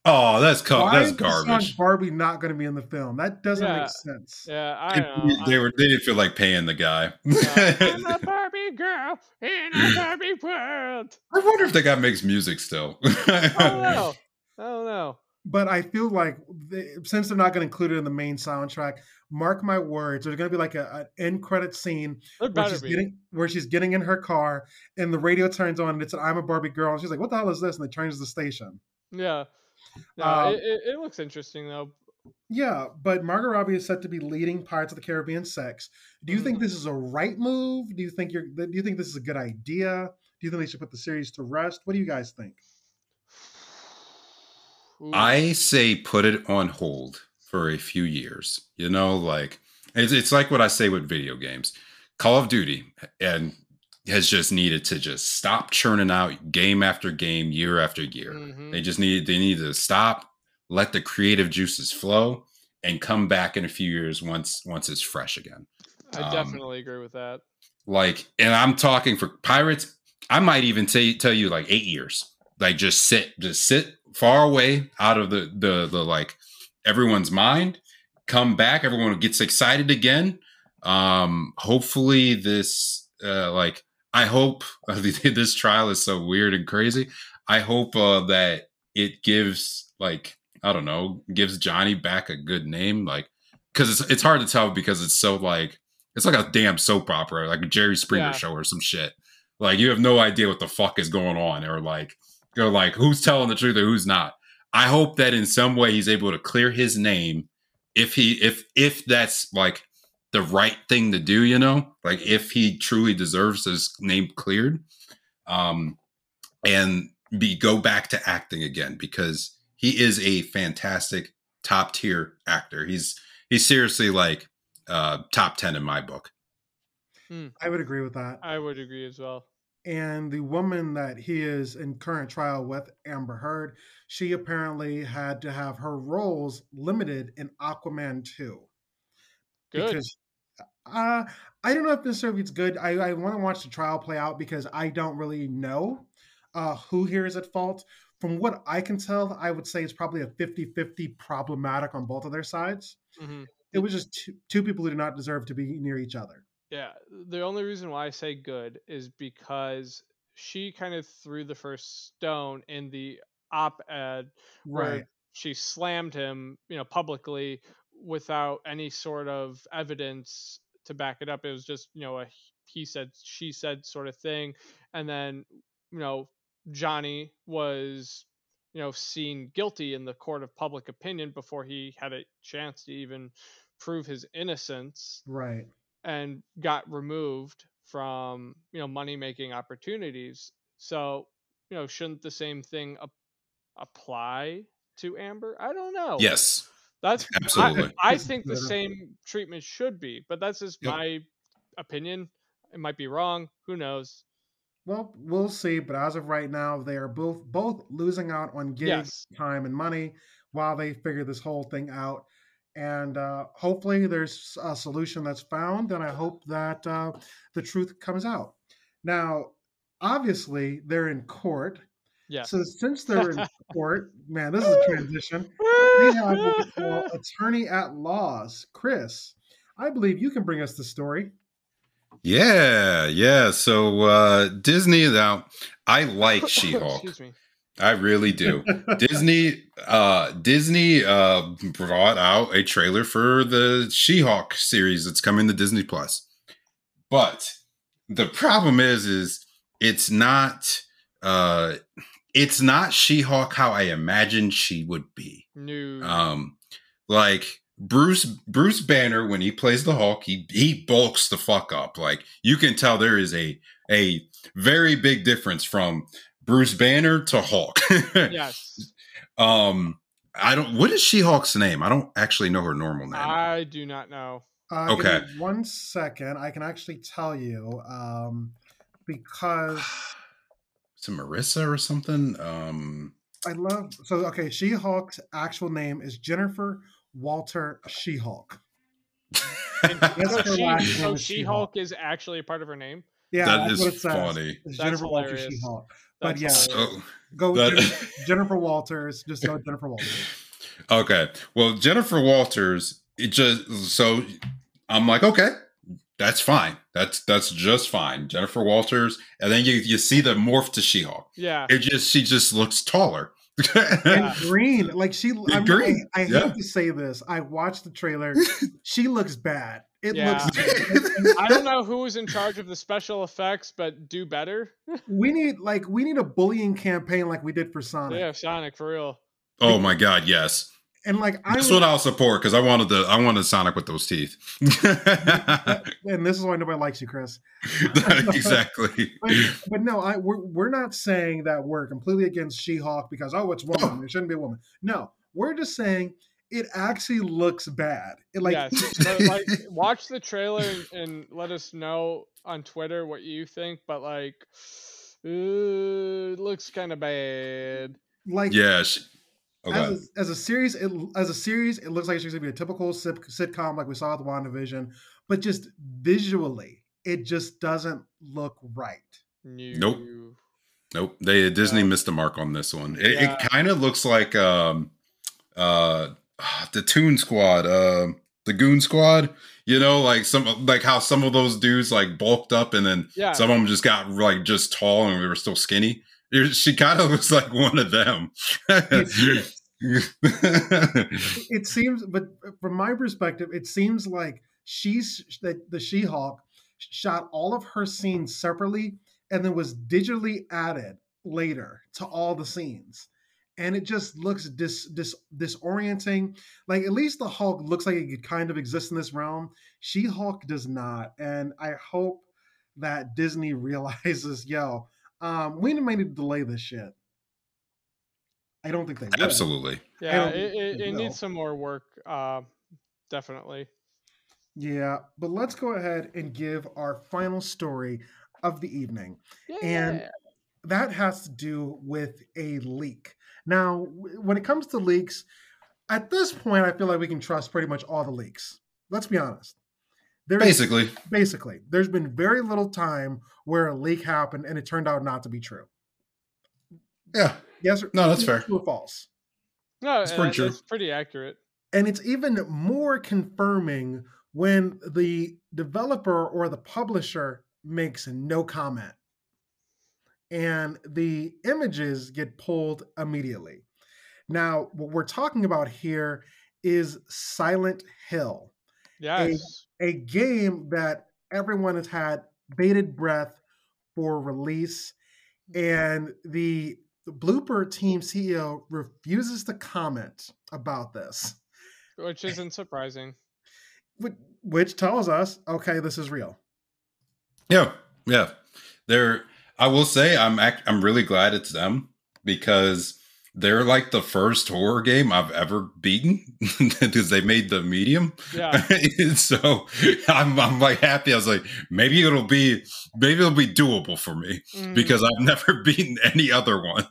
Oh, that's co- that's garbage. Barbie not going to be in the film. That doesn't yeah. make sense. Yeah, I know. They, were they didn't feel like paying the guy. I'm a Barbie girl in a Barbie world. I wonder if the guy makes music still. I don't know. I don't know but I feel like they, since they're not going to include it in the main soundtrack, mark my words, there's going to be like a, an end credit scene where she's, getting, where she's getting in her car and the radio turns on and it's an I'm a Barbie girl. And she's like, what the hell is this? And it changes the station. Yeah. No, um, it, it, looks interesting though. Yeah, but Margot Robbie is set to be leading Pirates of the Caribbean six. Do you mm. think this is a right move? Do you think you're? Do you think this is a good idea? Do you think they should put the series to rest? What do you guys think? I say put it on hold for a few years. You know, like it's, it's like what I say with video games. Call of Duty and has just needed to just stop churning out game after game, year after year. Mm-hmm. They just need they need to stop, let the creative juices flow, and come back in a few years once once it's fresh again. I um, definitely agree with that. Like, and I'm talking for Pirates. I might even say tell you like eight years. Like, just sit, just sit, far away out of the the the like everyone's mind. Come back, everyone gets excited again. Um, hopefully, this uh, like I hope uh, this trial is so weird and crazy. I hope uh, that it gives like I don't know, gives Johnny back a good name, like because it's it's hard to tell because it's so like it's like a damn soap opera, like a Jerry Springer yeah. show or some shit. Like you have no idea what the fuck is going on, or like you're like who's telling the truth or who's not. I hope that in some way he's able to clear his name if he if if that's like the right thing to do, you know, like if he truly deserves his name cleared, um, and be go back to acting again because he is a fantastic top tier actor. He's he's seriously like uh top 10 in my book. Hmm. I would agree with that. I would agree as well. And the woman that he is in current trial with, Amber Heard, she apparently had to have her roles limited in Aquaman 2. Good. Because uh, I don't know if necessarily it's good. I, I want to watch the trial play out because I don't really know uh, who here is at fault. From what I can tell, I would say it's probably a 50 50 problematic on both of their sides. Mm-hmm. It was just two, two people who do not deserve to be near each other. Yeah. The only reason why I say good is because she kind of threw the first stone in the op ed where right. she slammed him, you know, publicly without any sort of evidence to back it up. It was just, you know, a he said, she said sort of thing. And then, you know, Johnny was, you know, seen guilty in the court of public opinion before he had a chance to even prove his innocence. Right. And got removed from, you know, money making opportunities. So, you know, shouldn't the same thing ap- apply to Amber? I don't know. Yes. That's absolutely. I, I think the same treatment should be, but that's just yep. my opinion. It might be wrong. Who knows? Well, we'll see. But as of right now, they are both both losing out on gigs, yes. time, and money while they figure this whole thing out. And uh, hopefully, there's a solution that's found, and I hope that uh, the truth comes out. Now, obviously, they're in court. Yeah. So since they're in court, man, this is a transition. We have what attorney at laws, Chris. I believe you can bring us the story. Yeah, yeah. So uh Disney now I like She-Hulk. I really do. Disney uh Disney uh brought out a trailer for the She-Hulk series that's coming to Disney Plus. But the problem is is it's not uh it's not She-Hulk how I imagined she would be. No. Um like Bruce Bruce Banner when he plays the Hulk, he he bulks the fuck up. Like you can tell there is a a very big difference from Bruce Banner to Hulk. yes. Um I don't what is She-Hulk's name? I don't actually know her normal name. I do not know. Uh, okay. One second. I can actually tell you um because it's a Marissa or something. Um I love so okay, She-Hulk's actual name is Jennifer Walter She Hulk. so She Hulk is actually a part of her name. Yeah, that is funny. It's Jennifer Walter She Hulk. But yeah, so, go that, Jennifer, Jennifer Walters. Just go Jennifer Walters. Okay. Well, Jennifer Walters. It just so I'm like, okay, that's fine. That's that's just fine. Jennifer Walters, and then you you see the morph to She Hulk. Yeah. It just she just looks taller and green. Like she, I, green. I, I yeah. hate to say this. I watched the trailer. she looks bad. It yeah. looks. I don't know who is in charge of the special effects, but do better. we need like we need a bullying campaign like we did for Sonic. Yeah, Sonic for real. Oh my god, yes. And like I that's what I'll support because I wanted the I wanted Sonic with those teeth. and this is why nobody likes you, Chris. exactly. but, but, no, I we're we're not saying that we're completely against She-Hulk because oh it's woman, oh. it shouldn't be a woman. No, we're just saying it actually looks bad. It like, yes, like watch the trailer and, and, let us know on Twitter what you think. But like, uh, it looks kind of bad. Like yeah, Okay. As, a, as a series, it, as a series, it looks like it's going to be a typical sitcom like we saw with WandaVision, but just visually, it just doesn't look right. Nope. Nope. They Disney missed the mark on this one. It, yeah. it kind of looks like um uh the Toon Squad, uh the Goon Squad. You know, like some like how some of those dudes like bulked up and then yeah. some of them just got like just tall and they were still skinny. She kind of looks like one of them. it seems, but from my perspective, it seems like she's that the She-Hulk shot all of her scenes separately and then was digitally added later to all the scenes. And it just looks dis, dis disorienting. Like at least the hulk looks like it could kind of exist in this realm. She hulk does not. And i hope that disney realizes yo um we may need to delay this shit i don't think they will. absolutely yeah it, it, it needs some more work uh definitely yeah, but let's go ahead and give our final story of the evening. Yeah. And that has to do with a leak. Now, when it comes to leaks, at this point, I feel like we can trust pretty much all the leaks. Let's be honest. There's, basically, basically, there's been very little time where a leak happened and it turned out not to be true. Yeah. Yes. no, that's fair. True or false? No, it's pretty, true. it's pretty accurate. And it's even more confirming when the developer or the publisher makes no comment and the images get pulled immediately. Now, what we're talking about here is Silent Hill. Yes. A, a game that everyone has had bated breath for release. Mm-hmm. And the, the Bloober Team CEO refuses to comment about this. Which eh. isn't surprising. Which tells us, okay, this is real. Yeah. Yeah. They're I will say I'm act, I'm really glad it's them because they're like the first horror game I've ever beaten because they made the medium. Yeah. so I'm I'm like happy. I was like, maybe it'll be maybe it'll be doable for me mm. because I've never beaten any other one.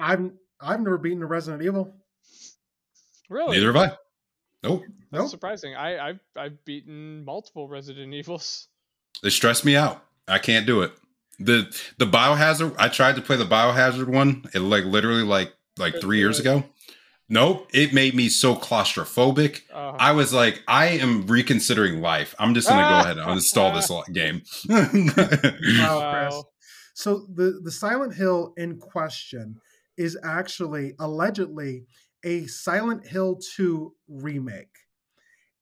I've I've never beaten a Resident Evil. Really? Neither have I. Nope. That's nope. surprising. I, I've I've beaten multiple Resident Evils. They stress me out. I can't do it. The the biohazard I tried to play the biohazard one, it like literally like like three years ago. Nope, it made me so claustrophobic. Uh-huh. I was like, I am reconsidering life. I'm just gonna go ahead and uninstall this game. wow. So the the Silent Hill in question is actually allegedly a Silent Hill 2 remake.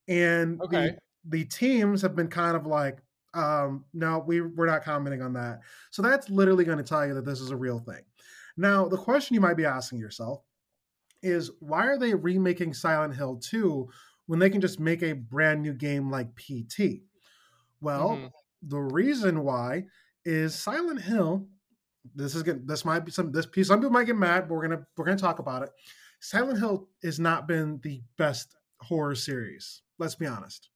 And okay. the, the teams have been kind of like, um, no, we we're not commenting on that. So that's literally going to tell you that this is a real thing. Now, the question you might be asking yourself is why are they remaking Silent Hill 2 when they can just make a brand new game like PT? Well, mm-hmm. the reason why is Silent Hill. This is good. This might be some this piece. Some people might get mad, but we're gonna we're gonna talk about it. Silent Hill has not been the best horror series. Let's be honest.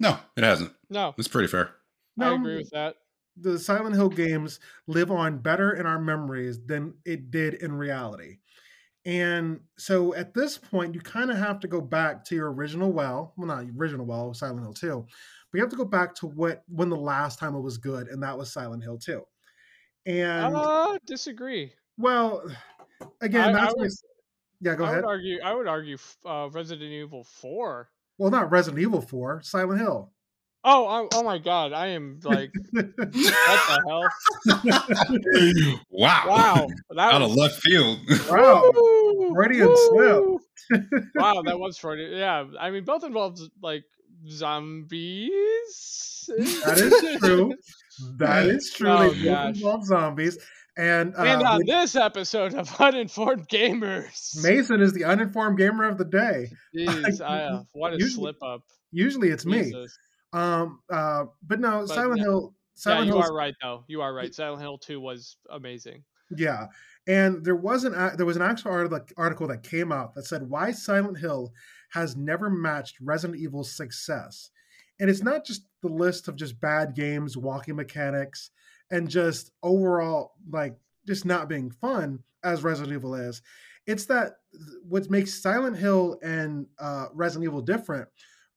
No, it hasn't. No, it's pretty fair. No, I agree with that. The Silent Hill games live on better in our memories than it did in reality. And so at this point, you kind of have to go back to your original well, well, not original well, Silent Hill 2, but you have to go back to what when the last time it was good, and that was Silent Hill 2. And uh, disagree. Well, again, I, that's I would, yeah. Go I ahead. Would argue. I would argue uh, Resident Evil 4. Well, not Resident Evil 4, Silent Hill. Oh, I, oh my God! I am like, what the hell? wow! Wow! That out was, of left field. Wow! Freudian slip. wow, that was Freudian. Yeah, I mean, both involved like zombies. That is true. That is true. Oh, they both involve zombies. And, uh, and on we, this episode of Uninformed Gamers, Mason is the uninformed gamer of the day. Jeez, I, uh, what a usually, slip up. Usually it's Jesus. me. Um, uh, but no, but Silent Hill. Silent yeah, you are right though. You are right. Silent Hill Two was amazing. Yeah, and there was an there was an actual article that came out that said why Silent Hill has never matched Resident Evil's success, and it's not just the list of just bad games, walking mechanics, and just overall like just not being fun as Resident Evil is. It's that what makes Silent Hill and uh, Resident Evil different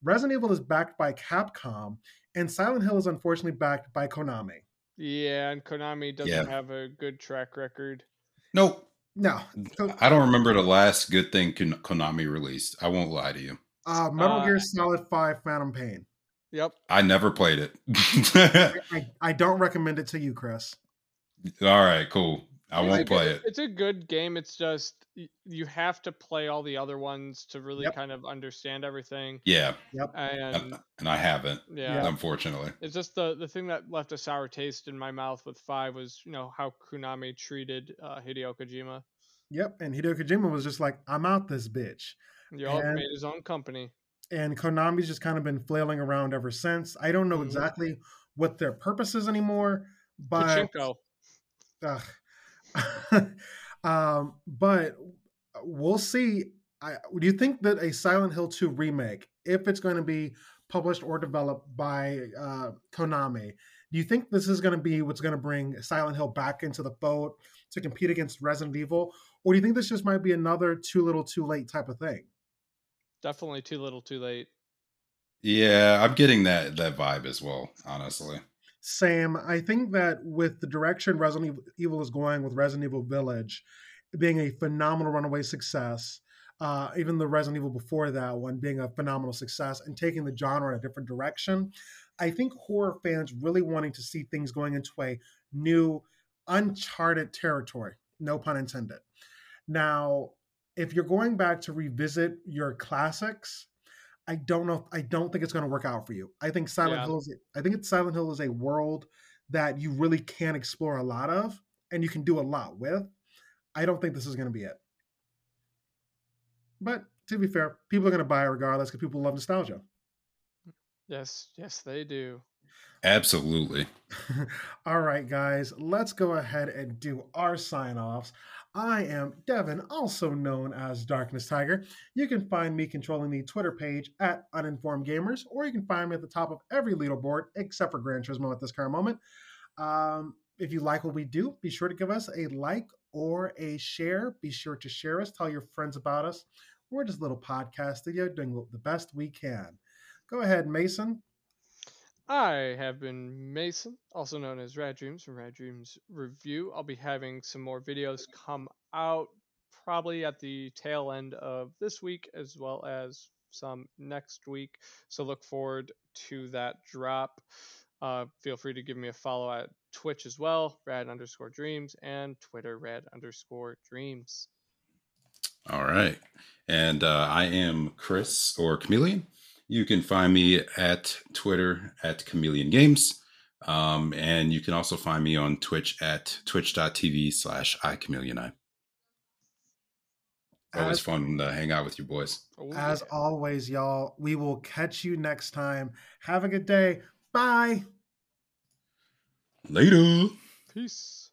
Resident Evil is backed by Capcom, and Silent Hill is unfortunately backed by Konami. Yeah, and Konami doesn't yeah. have a good track record. Nope. No. I don't remember the last good thing Konami released. I won't lie to you. Uh, Metal uh, Gear Solid 5 Phantom Pain. Yep. I never played it. I, I, don't recommend it to you, Chris. All right, cool. I won't play it. It's a good game. It's just you have to play all the other ones to really yep. kind of understand everything. Yeah. Yep. And and I haven't. Yeah. Unfortunately. It's just the the thing that left a sour taste in my mouth with five was you know how Konami treated uh, Hideo Kojima. Yep, and Hideo Kojima was just like, "I'm out this bitch." Yup, made his own company. And Konami's just kind of been flailing around ever since. I don't know mm-hmm. exactly what their purpose is anymore, but. Pachinko. um, but we'll see. I, do you think that a Silent Hill 2 remake, if it's going to be published or developed by uh, Konami, do you think this is going to be what's going to bring Silent Hill back into the fold to compete against Resident Evil? Or do you think this just might be another too little too late type of thing? Definitely too little too late. Yeah, I'm getting that that vibe as well, honestly. Sam, I think that with the direction Resident Evil is going with Resident Evil Village being a phenomenal runaway success, uh, even the Resident Evil before that one being a phenomenal success and taking the genre in a different direction, I think horror fans really wanting to see things going into a new, uncharted territory, no pun intended. Now, if you're going back to revisit your classics, I don't know. I don't think it's going to work out for you. I think Silent yeah. Hill is. I think it's Silent Hill is a world that you really can explore a lot of, and you can do a lot with. I don't think this is going to be it. But to be fair, people are going to buy it regardless because people love nostalgia. Yes, yes, they do. Absolutely. All right, guys, let's go ahead and do our sign offs. I am Devin, also known as Darkness Tiger. You can find me controlling the Twitter page at Uninformed Gamers, or you can find me at the top of every leaderboard except for Gran Turismo at this current moment. Um, if you like what we do, be sure to give us a like or a share. Be sure to share us, tell your friends about us. We're just a little podcast studio doing the best we can. Go ahead, Mason. I have been Mason, also known as Rad Dreams from Rad Dreams Review. I'll be having some more videos come out probably at the tail end of this week as well as some next week. So look forward to that drop. Uh, feel free to give me a follow at Twitch as well, rad underscore dreams, and Twitter, rad underscore dreams. All right. And uh, I am Chris or Chameleon. You can find me at Twitter at Chameleon Games. Um, and you can also find me on Twitch at twitch.tv slash iChameleonI. Always fun to hang out with you boys. Oh, as yeah. always, y'all, we will catch you next time. Have a good day. Bye. Later. Peace.